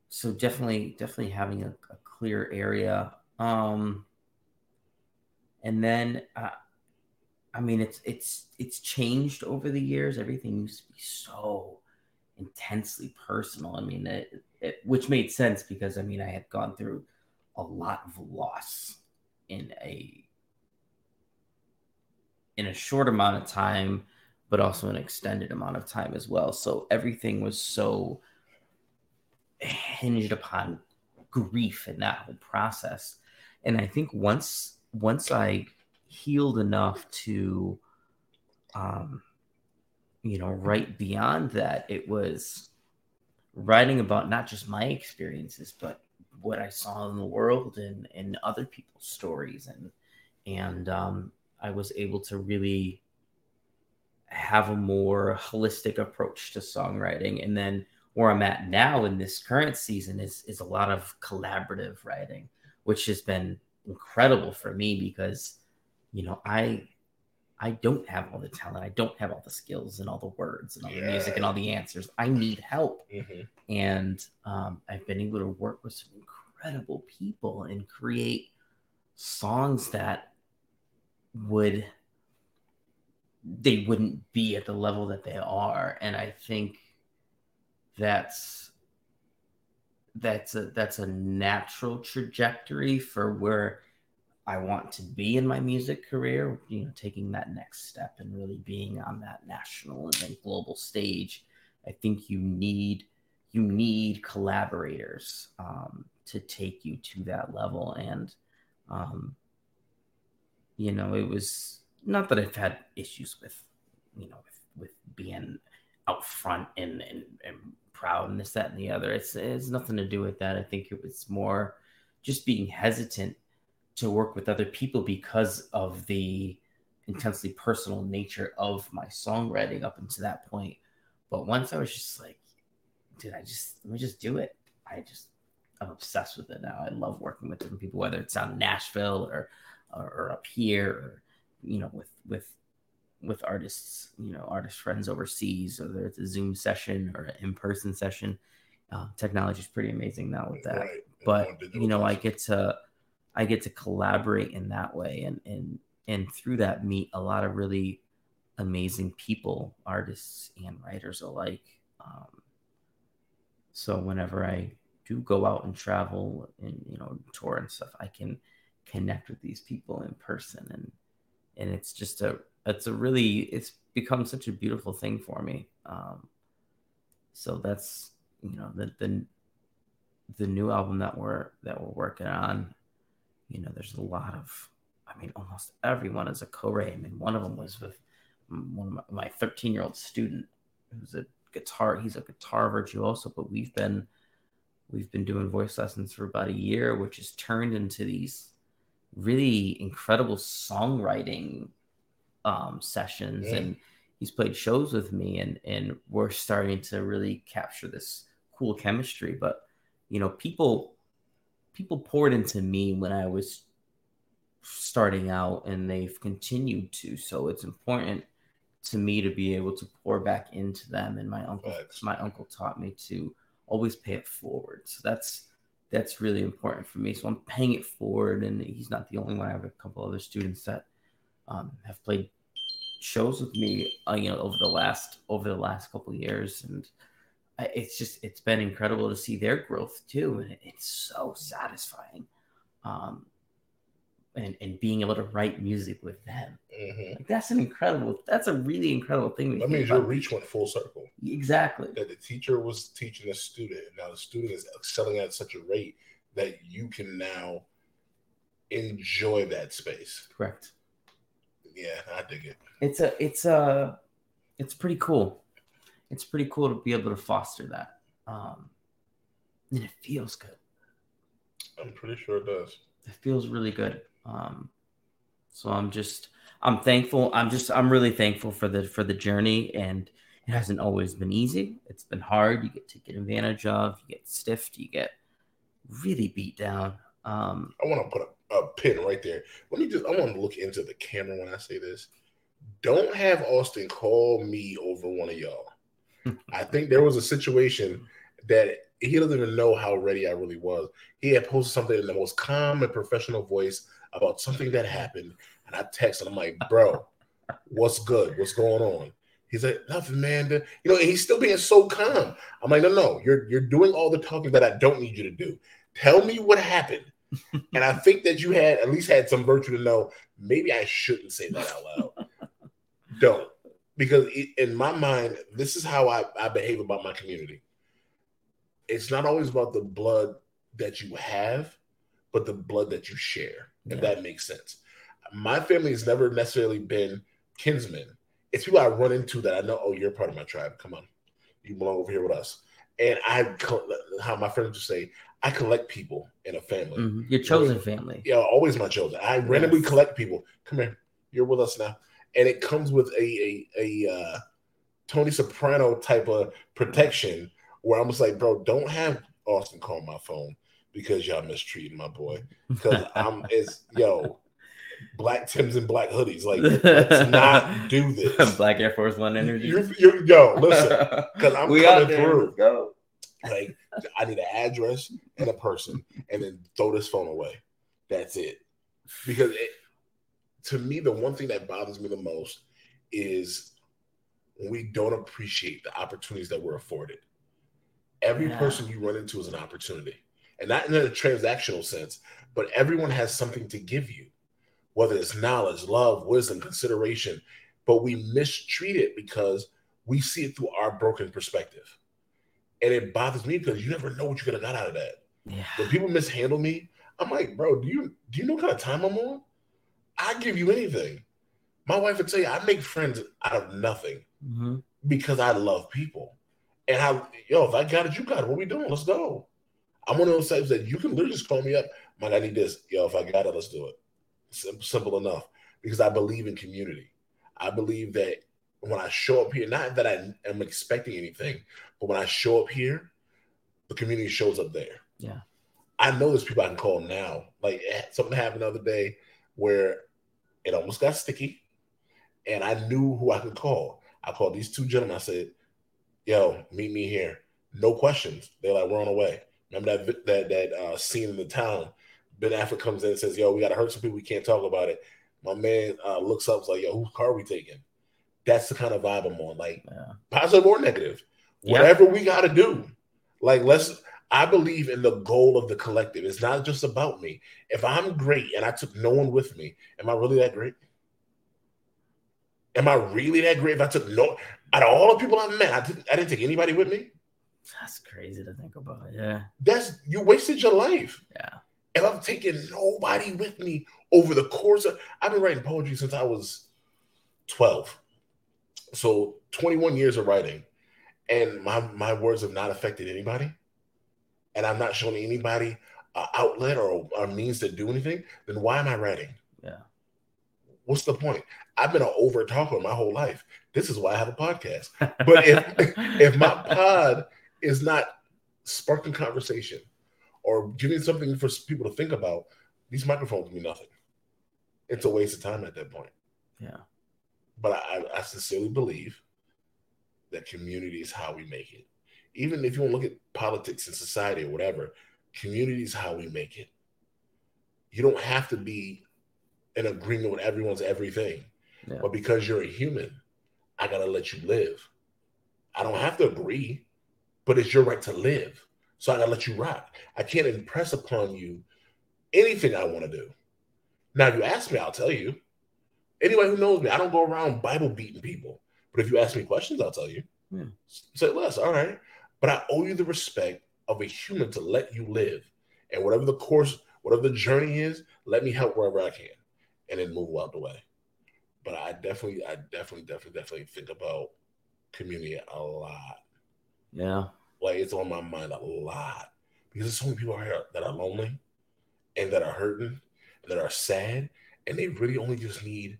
so definitely definitely having a, a clear area. Um, and then uh, I mean it's it's it's changed over the years. Everything used to be so intensely personal. I mean, it, it, which made sense because I mean, I had gone through a lot of loss in a in a short amount of time, but also an extended amount of time as well. So everything was so hinged upon grief in that whole process. And I think once once I healed enough to um you know, right beyond that, it was writing about not just my experiences, but what I saw in the world and, and other people's stories. And, and um, I was able to really have a more holistic approach to songwriting. And then where I'm at now in this current season is, is a lot of collaborative writing, which has been incredible for me because, you know, I, I don't have all the talent. I don't have all the skills and all the words and all yeah. the music and all the answers. I need help. Mm-hmm. And um, I've been able to work with some incredible people and create songs that would they wouldn't be at the level that they are. And I think that's that's a that's a natural trajectory for where I want to be in my music career, you know, taking that next step and really being on that national and global stage, I think you need you need collaborators um, to take you to that level. And um, you know, it was not that I've had issues with, you know, with, with being out front and, and, and proud and this, that, and the other. It's, it's nothing to do with that. I think it was more just being hesitant to work with other people because of the intensely personal nature of my songwriting up until that point. But once I was just like, dude, I just let me just do it. I just I'm obsessed with it now. I love working with different people, whether it's out in Nashville or, or, or up here, or you know, with with with artists, you know, artist friends overseas, whether it's a Zoom session or an in person session. Uh, technology is pretty amazing now with that. Right. But you know, I get to I get to collaborate in that way, and and and through that meet a lot of really amazing people, artists and writers alike. Um, so whenever I do go out and travel and you know tour and stuff, I can connect with these people in person, and and it's just a it's a really it's become such a beautiful thing for me. Um, so that's you know the the the new album that we're that we're working on. You know, there's a lot of I mean, almost everyone is a co-write. I mean, one of them was with one of my 13 year old student who's a guitar. He's a guitar virtuoso, but we've been we've been doing voice lessons for about a year, which has turned into these really incredible songwriting um, sessions. Yeah. And he's played shows with me, and and we're starting to really capture this cool chemistry. But you know, people people poured into me when I was starting out and they've continued to. So it's important to me to be able to pour back into them. And my uncle, Thanks. my uncle taught me to always pay it forward. So that's that's really important for me. So I'm paying it forward, and he's not the only one. I have a couple other students that um, have played shows with me, uh, you know, over the last over the last couple years, and it's just it's been incredible to see their growth too, and it's so satisfying. Um, and, and being able to write music with them. Mm-hmm. Like that's an incredible, that's a really incredible thing. That means your reach went full circle. Exactly. That the teacher was teaching a student. Now the student is excelling at such a rate that you can now enjoy that space. Correct. Yeah, I dig it. It's a, it's a, it's pretty cool. It's pretty cool to be able to foster that. Um, and it feels good. I'm pretty sure it does. It feels really good. Um, so I'm just I'm thankful. I'm just I'm really thankful for the for the journey, and it hasn't always been easy. It's been hard. You get taken advantage of. You get stiffed. You get really beat down. Um, I want to put a, a pin right there. Let me just I want to look into the camera when I say this. Don't have Austin call me over one of y'all. I think there was a situation that he doesn't even know how ready I really was. He had posted something in the most calm and professional voice about something that happened, and I texted. I'm like, bro, what's good? What's going on? He's like, nothing, man. You know, he's still being so calm. I'm like, no, no, you're you're doing all the talking that I don't need you to do. Tell me what happened. and I think that you had at least had some virtue to know maybe I shouldn't say that out loud. don't. Because it, in my mind, this is how I, I behave about my community. It's not always about the blood that you have, but the blood that you share if that makes sense. My family has never necessarily been kinsmen. It's people I run into that I know, oh, you're part of my tribe. Come on. You belong over here with us. And I, how my friends would say, I collect people in a family. Mm-hmm. Your chosen family. Yeah, always my chosen. I yes. randomly collect people. Come here. You're with us now. And it comes with a, a, a uh, Tony Soprano type of protection where I'm just like, bro, don't have Austin call my phone because y'all mistreating my boy. Because I'm it's yo, black Tims and black hoodies. Like, let's not do this. Black Air Force One energy. You're, you're, yo, listen, because I'm we coming through. Go. Like, I need an address and a person, and then throw this phone away. That's it. Because it, to me, the one thing that bothers me the most is we don't appreciate the opportunities that we're afforded. Every yeah. person you run into is an opportunity and not in a transactional sense, but everyone has something to give you, whether it's knowledge, love, wisdom, consideration. But we mistreat it because we see it through our broken perspective. And it bothers me because you never know what you could have got out of that. Yeah. When people mishandle me, I'm like, bro, do you do you know what kind of time I'm on? I give you anything. My wife would tell you I make friends out of nothing mm-hmm. because I love people. And I, yo, if I got it, you got it. What we doing? Let's go. I'm one of those types that you can literally just call me up. Man, I need this. Yo, if I got it, let's do it. Simple, simple enough. Because I believe in community. I believe that when I show up here, not that I am expecting anything, but when I show up here, the community shows up there. Yeah. I know there's people I can call now. Like eh, something happened the other day where it almost got sticky, and I knew who I could call. I called these two gentlemen. I said, "Yo, meet me here." no questions. They're like, we're on the way. Remember that that that uh, scene in the town? Ben Affleck comes in and says, "Yo, we got to hurt some people. We can't talk about it." My man uh, looks up, like, "Yo, whose car are we taking?" That's the kind of vibe I'm on. Like Yeah. positive or negative, Yeah. whatever we got to do. Like let's. I believe in the goal of the collective. It's not just about me. If I'm great and I took no one with me, am I really that great? Am I really that great if I took no out of all the people I met, I didn't I didn't take anybody with me? That's crazy to think about. Yeah. That's you wasted your life. Yeah. If I'm taking nobody with me over the course of I've been writing poetry since I was 12. So 21 years of writing, and my my words have not affected anybody, and I'm not showing anybody an outlet or a means to do anything, then why am I writing? Yeah. What's the point? I've been an over talker my whole life. This is why I have a podcast. But if if my pod is not sparking conversation or giving something for people to think about, these microphones mean nothing. It's a waste of time at that point. Yeah. But I, I sincerely believe that community is how we make it. Even if you want to look at politics and society or whatever, community is how we make it. You don't have to be in agreement with everyone's everything. Yeah. But because you're a human, I gotta let you live. I don't have to agree, but it's your right to live. So I gotta let you rock. I can't impress upon you anything I want to do. Now, if you ask me, I'll tell you. Anyone who knows me, I don't go around Bible beating people. But if you ask me questions, I'll tell you. Yeah. Say less, all right. But I owe you the respect of a human to let you live. And whatever the course, whatever the journey is, let me help wherever I can and then move out the way. But I definitely, I definitely, definitely, definitely think about community a lot. Yeah. Like it's on my mind a lot because there's so many people out here that are lonely and that are hurting and that are sad, and they really only just need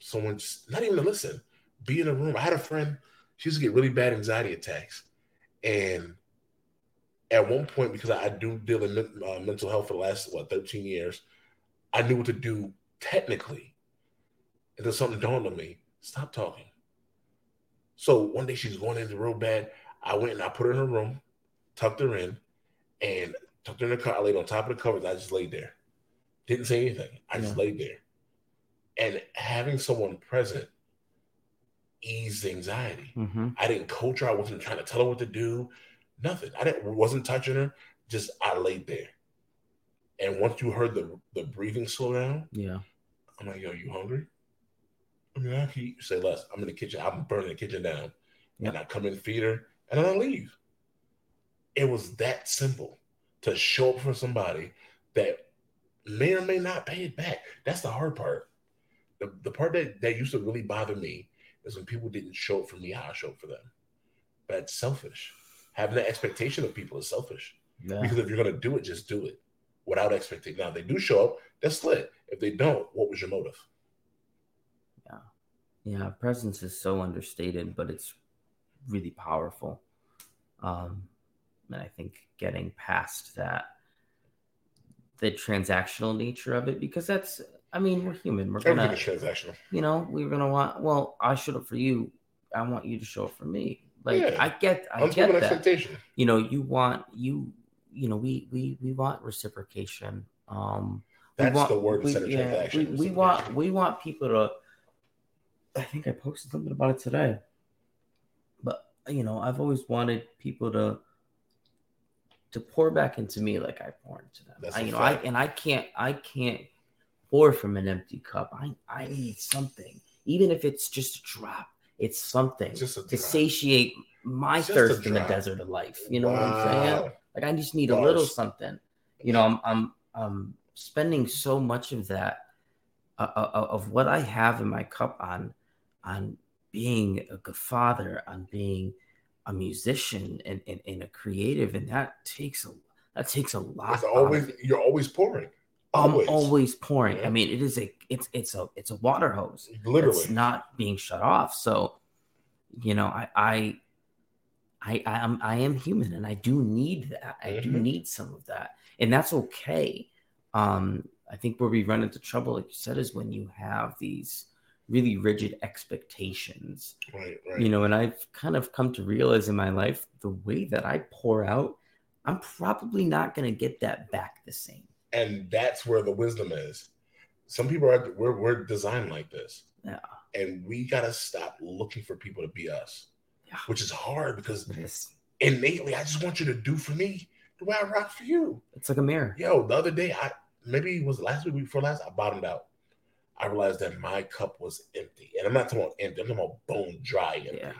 someone, just, not even to listen, be in a room. I had a friend, she used to get really bad anxiety attacks, and at one point, because I do deal in uh, mental health for the last what 13 years, I knew what to do technically. And then something dawned on me: stop talking. So one day she's going into real bad. I went and I put her in her room, tucked her in, and tucked her in the car. I laid on top of the covers. I just laid there. Didn't say anything. I just Yeah. laid there. And having someone present eased anxiety. Mm-hmm. I didn't coach her. I wasn't trying to tell her what to do. Nothing. I didn't wasn't touching her. Just I laid there. And once you heard the the breathing slow down, Yeah. I'm like, yo, you hungry? I mean, I can eat. Say less. I'm in the kitchen. I'm burning the kitchen down. And I come in, feed her, and then I leave. It was that simple to show up for somebody that may or may not pay it back. That's the hard part. The, the part that, that used to really bother me is when people didn't show up for me I showed up for them. That's selfish. Having that expectation of people is selfish. Yeah. Because if you're gonna do it, just do it without expecting. Now, they do show up, that's lit. If they don't, what was your motive? Yeah, yeah, presence is so understated, but it's really powerful. Um, and I think getting past that, the transactional nature of it, because that's, I mean, we're human. We're gonna, transactional. you know, we're gonna want. Well, I showed up for you. I want you to show up for me. Like Yeah. I get, I get that. expectation. You know, you want you, you know, we we we want reciprocation. Um, That's want- the word we- instead of yeah, transaction. We, we want we want people to. I think I posted something about it today. But you know, I've always wanted people to to pour back into me like I pour into them. That's I, you know, I and I can't I can't pour from an empty cup. I I need something, even if it's just a drop. It's something Just a to drop. satiate my Just thirst in the desert of life. You know what I'm saying? Like I just need a little something. You know, I'm I'm I'm spending so much of that uh, uh, of what I have in my cup on on being a good father, on being a musician and, and, and a creative, and that takes a that takes a lot. It's always of you're always pouring. I'm Always. pouring. Yeah. I mean, it is a it's it's a it's a water hose. Literally. It's not being shut off. So, you know, I I I I am I am human and I do need that. I do Mhm. need some of that. And that's okay. Um I think where we run into trouble, like you said, is when you have these really rigid expectations. Right, right. You know, and I've kind of come to realize in my life the way that I pour out, I'm probably not going to get that back the same. And that's where the wisdom is. Some people are we're we're designed like this. Yeah. And we gotta stop looking for people to be us. Yeah. Which is hard because It's, innately I just want you to do for me the way I rock for you. it's like a mirror. Yo, the other day, I maybe it was last week, before last, I bottomed out. I realized that my cup was empty. And I'm not talking about empty, I'm talking about bone dry empty. Yeah.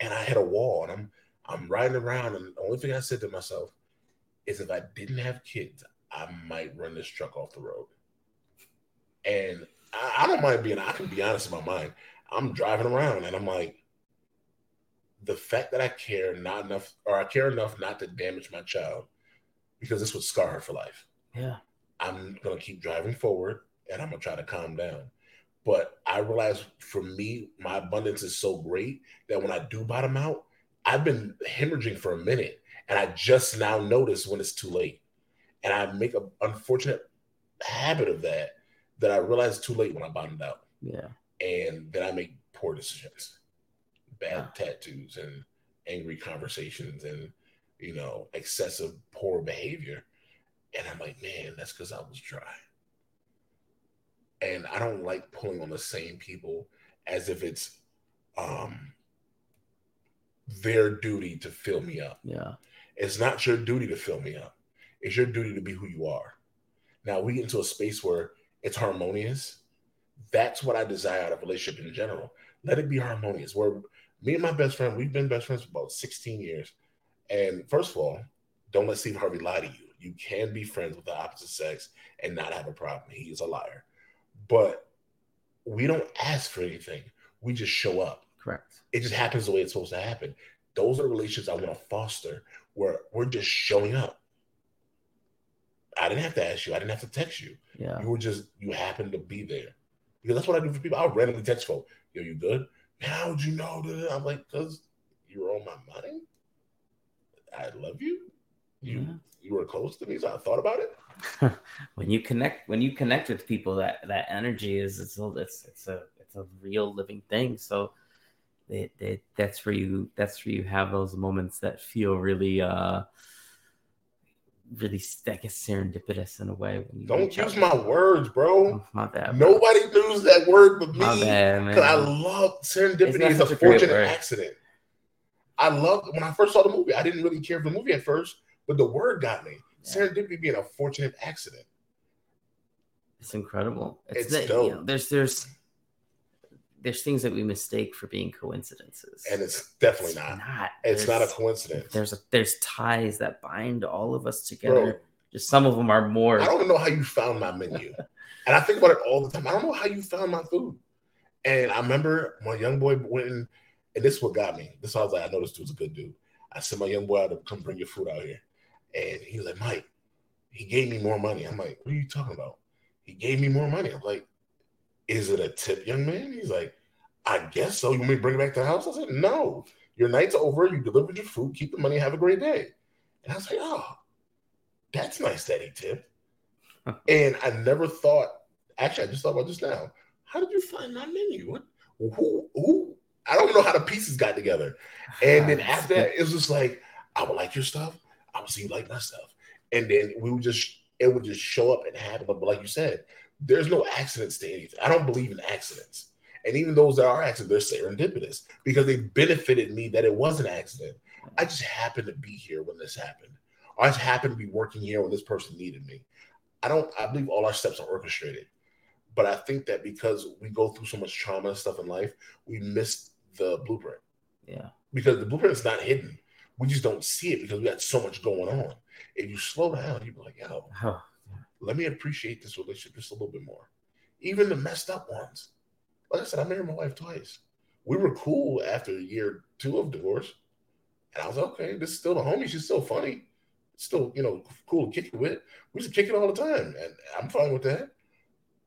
And I hit a wall and I'm I'm riding around, and the only thing I said to myself is if I didn't have kids, I might run this truck off the road. And I, I don't mind being, I can be honest in my mind. I'm driving around and I'm like, the fact that I care not enough, or I care enough not to damage my child, because this would scar her for life. Yeah. I'm gonna keep driving forward and I'm gonna try to calm down. But I realize for me, my abundance is so great that when I do bottom out, I've been hemorrhaging for a minute and I just now notice when it's too late. And I make an unfortunate habit of that that I realize it's too late when I bottomed out. Yeah. And then I make poor decisions, bad Yeah. tattoos and angry conversations and you know, excessive poor behavior. And I'm like, man, that's because I was dry. And I don't like pulling on the same people as if it's um their duty to fill me up. Yeah. It's not your duty to fill me up. It's your duty to be who you are. Now we get into a space where it's harmonious. That's what I desire out of a relationship in general. Let it be harmonious. Where me and my best friend, we've been best friends for about 16 years. And first of all, don't let Steve Harvey lie to you. You can be friends with the opposite sex and not have a problem. He is a liar. But we don't ask for anything. We just show up Correct. it just happens the way it's supposed to happen. Those are relationships I want to foster where we're just showing up. I didn't have to ask you. I didn't have to text you. Yeah. You were just you happened to be there. Because that's what I do for people. I'll randomly text folks, yo, you good? How would you know that? I'm like, because you were on my mind. I love you. You Yeah. you were close to me, so I thought about it. when you connect when you connect with people that that energy is it's a, it's it's a it's a real living thing so it, it that's where you that's where you have those moments that feel really uh really I guess serendipitous in a way you Don't use my words, bro. Oh, my bad bro. Nobody knows that word but me. my bad man Because I love serendipity Isn't a fortunate accident. I loved when I first saw the movie. I didn't really care for the movie at first, but the word got me. Yeah. Serendipity being a fortunate accident. it's incredible it's, It's you dope. know, there's there's there's things that we mistake for being coincidences And it's definitely not. not It's not a coincidence. there's a, there's ties that bind all of us together. Bro, Just some of them are more. I don't know how you found my menu. and I think about it all the time. I don't know how you found my food. And I remember my young boy went in, and this is what got me. This I was like, I know this dude's a good dude. I sent my young boy out to come bring your food out here. And he was like, Mike, he gave me more money. I'm like, what are you talking about? He gave me more money. I'm like, is it a tip, young man? He's like, I guess so. You want me to bring it back to the house? I said, no. Your night's over. You delivered your food. Keep the money. Have a great day. And I was like, oh, that's nice that he tipped. and I never thought, actually, I just thought about this now. How did you find my menu? What, who, who? I don't know how the pieces got together. And then after that, it was just like, I would like your stuff. I would see you like my stuff. And then we would just, it would just show up and happen. But like you said, there's no accidents to anything. I don't believe in accidents. And even those that are accidents, they're serendipitous because they benefited me that it was an accident. I just happened to be here when this happened. Or I just happened to be working here when this person needed me. I don't, I believe all our steps are orchestrated. But I think that because we go through so much trauma and stuff in life, we miss the blueprint yeah, because the blueprint is not hidden. We just don't see it because we got so much going on. If you slow down, you'd be like, yo, oh, let me appreciate this relationship just a little bit more. Even the messed up ones. Like I said, I married my wife twice. We were cool after year two of divorce. And I was like, okay, this is still the homie. She's still funny. Still, you know, cool to kick it with. We to kick it all the time. And I'm fine with that.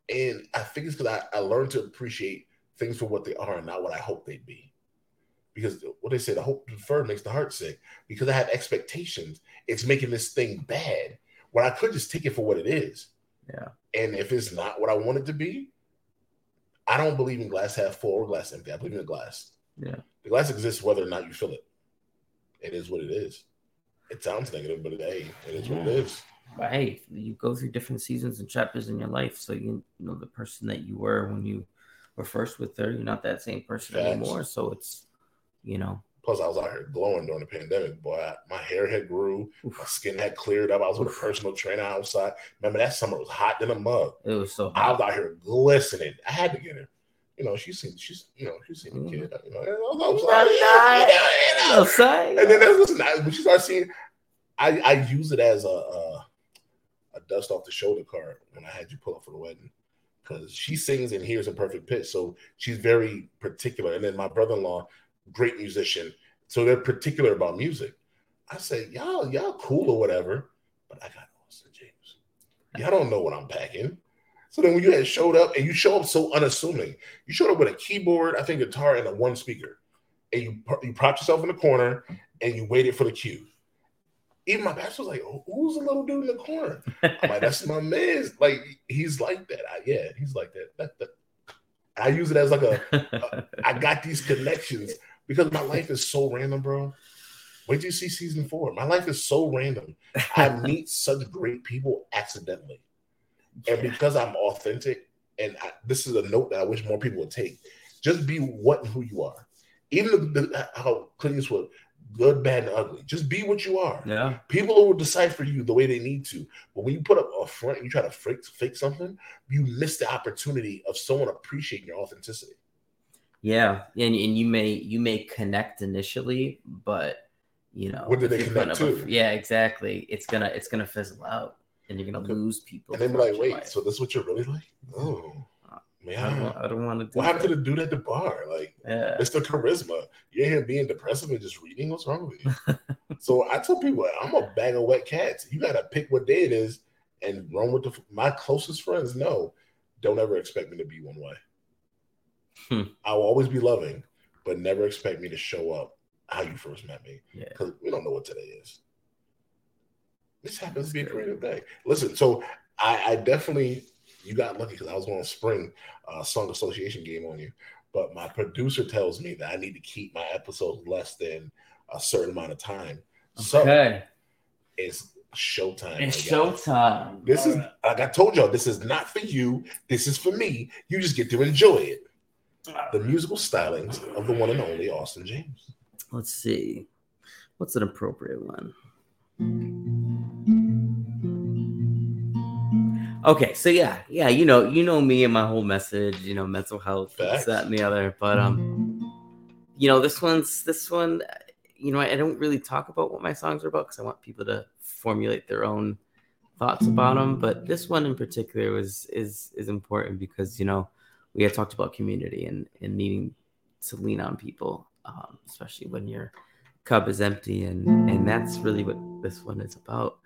And I think it's because I, I learned to appreciate things for what they are and not what I hope they'd be. Because what they say, the hope deferred makes the heart sick. Because I have expectations, it's making this thing bad when I could just take it for what it is. Yeah. And if it's not what I want it to be, I don't believe in glass half full or glass empty. I believe in the glass. Yeah. The glass exists whether or not you fill it. It is what it is. It sounds negative, but it, hey, it is what it is. But hey, you go through different seasons and chapters in your life, so you know the person that you were when you were first with her. You're not that same person Facts. anymore. So it's, you know, Plus, I was out here glowing during the pandemic. Boy, I- my hair had grew, my skin had cleared up. I was with a personal trainer outside. Remember that summer was hot than a mug. it was so I was out here glistening. I had to get her. You know, she's seen, she's, you know, she's seen the mm-hmm. kid. You know, I was like, yeah, yeah, yeah. No. And then that's listen, I, when she starts seeing, I, I use it as a, a a dust off the shoulder card when I had you pull up for the wedding because she sings and hears in perfect pitch, so she's very particular. And then my brother-in-law, great musician, so they're particular about music. I say, y'all, y'all cool or whatever, but I got Austin James. Y'all don't know what I'm packing. So then when you had showed up and you show up so unassuming, you showed up with a keyboard, I think guitar, and a one speaker, and you you propped yourself in the corner and you waited for the cue. Even my pastor was like, oh, "Who's the little dude in the corner?" I'm like, "That's my man." Like he's like that. I, yeah, he's like that. That, that. I use it as like a. I got these connections because my life is so random, bro. Wait till you see season four. My life is so random. I meet such great people accidentally, and because I'm authentic, and I, this is a note that I wish more people would take. Just be what and who you are. Even the, the, how Clint Eastwood, good, bad, and ugly. Just be what you are. yeah. People will decipher you the way they need to. But when you put up a front and you try to fake, fake something, you miss the opportunity of someone appreciating your authenticity. Yeah, and and you may you may connect initially, but you know, What did they connect to? yeah, exactly. It's gonna it's gonna fizzle out, and you're gonna lose people. And they be like, wait, life. so this is what you're really like? Oh, man. I don't want to do What happened to the dude at the bar? Like, yeah. it's the charisma. You're here being depressive and just reading. What's wrong with you? so I tell people, I'm a bag of wet cats. You got to pick what day it is and run with the. My closest friends know, don't ever expect me to be one way. Hmm. I will always be loving, but never expect me to show up how you first met me Yeah. because we don't know what today is. This happens to be a creative day. Listen, so I, I definitely you got lucky because I was going to spring uh, song association game on you, but my producer tells me that I need to keep my episodes less than a certain amount of time. So Okay. it's showtime. It's showtime. This is Alright. like I told y'all. This is not for you. This is for me. You just get to enjoy it. The musical stylings of the one and only Austin James. Let's see. What's an appropriate one? Okay, so yeah, yeah, you know, you know me and my whole message, you know, mental health, this, that, and the other. But um, you know, this one's this one, you know, I don't really talk about what my songs are about because I want people to formulate their own thoughts about them. But this one in particular was is is important because you know we had talked about community and and needing to lean on people, um, especially when your cup is empty, and and that's really what this one is about.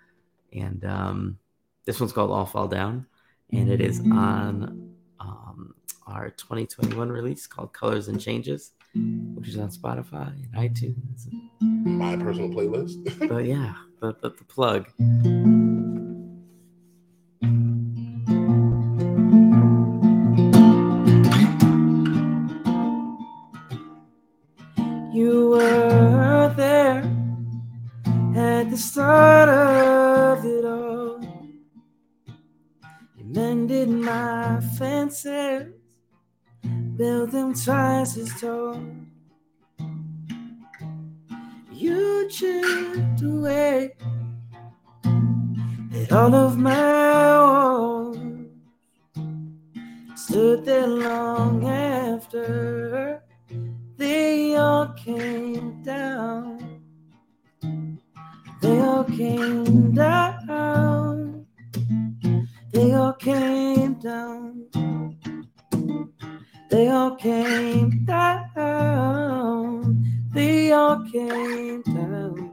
And um, this one's called "All Fall Down," and it is on um, our 2021 release called "Colors and Changes," which is on Spotify and iTunes. My personal playlist. But yeah, the, the, the plug. Built them twice as tall. You chipped away at all of my walls. Stood there long after they all came down. They all came down. They all came down. They all came down. They all came down.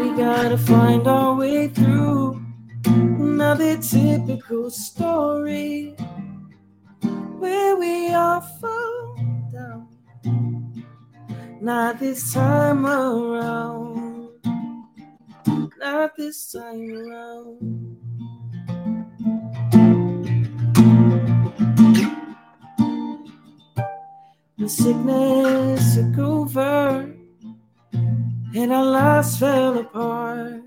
We gotta find our way through another typical story where we all fall down. Not this time around. Not this time around. And sickness took over, and our lives fell apart.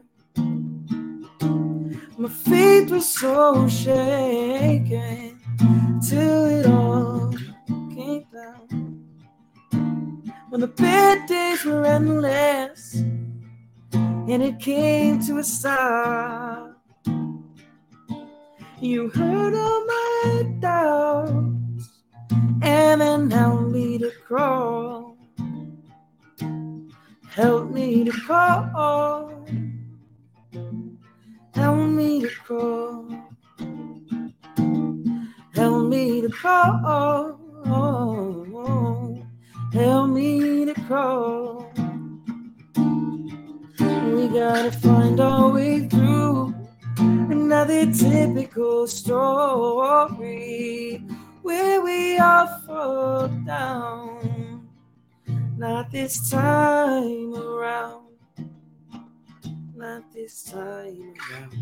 My faith was so shaken till it all came down. When the bad days were endless and it came to a stop, you heard all my doubts and then helped me to crawl. Help me to crawl. Help me to crawl. Help me to crawl. Help me to crawl. We gotta find our way through another typical story where we all fall down. Not this time around not this time around.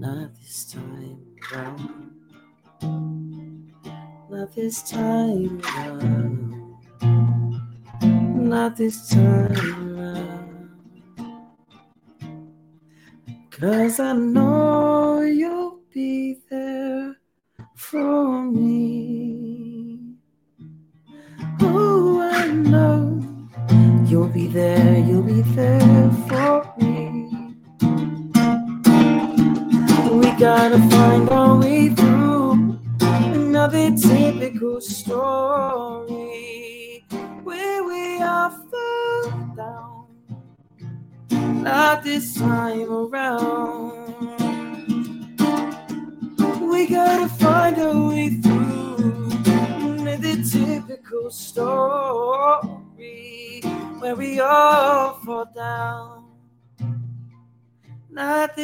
Not this time around. Not this time around. Not this time around. Cause I know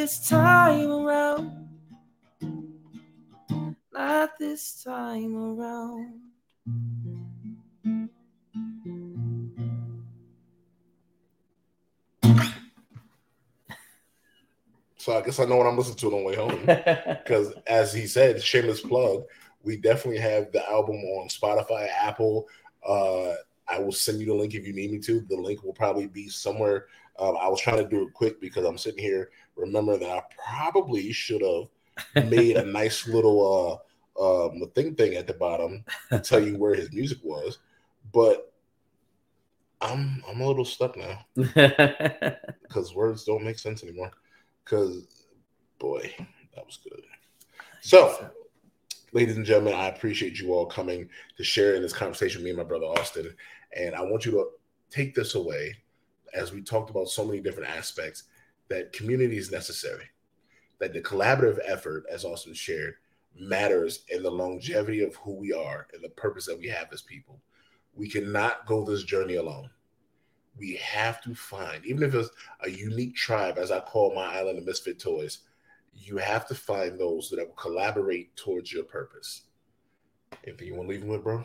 this time around. Not this time around. So I guess I know what I'm listening to on the way home. Because as he said, shameless plug, we definitely have the album on Spotify, Apple, uh, I will send you the link if you need me to. The link will probably be somewhere. Um, I was trying to do it quick because I'm sitting here. Remember that I probably should have made a nice little uh, um, thing thing at the bottom to tell you where his music was, but I'm I'm a little stuck now because words don't make sense anymore. Because boy, that was good. So ladies and gentlemen, I appreciate you all coming to share in this conversation with me and my brother Austin. And I want you to take this away as we talked about so many different aspects that community is necessary, that the collaborative effort, as Austin shared, matters in the longevity of who we are and the purpose that we have as people. We cannot go this journey alone. We have to find, even if it's a unique tribe, as I call my island of misfit toys, you have to find those that will collaborate towards your purpose. Anything you want to leave them with, bro?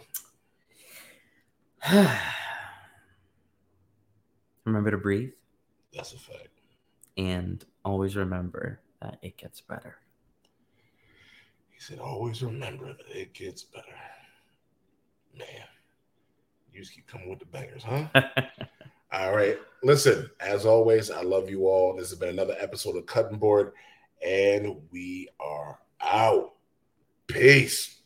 remember to breathe. That's a fact. And always remember that it gets better. He said, always remember that it gets better. Man, you just keep coming with the bangers, huh? all right. Listen, as always, I love you all. This has been another episode of Cutting Board, and we are out. Peace.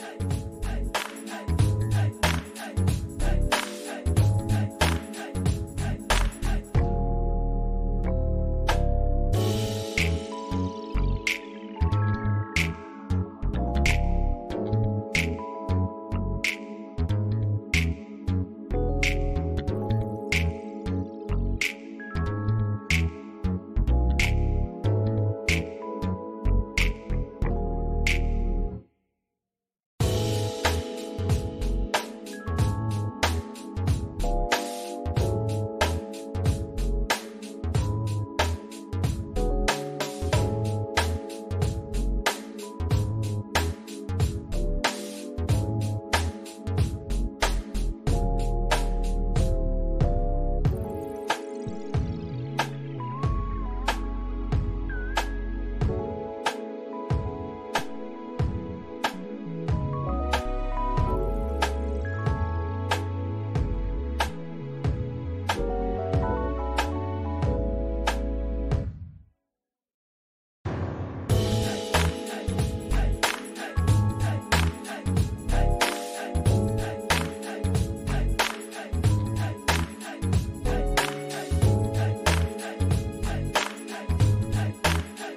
Hey.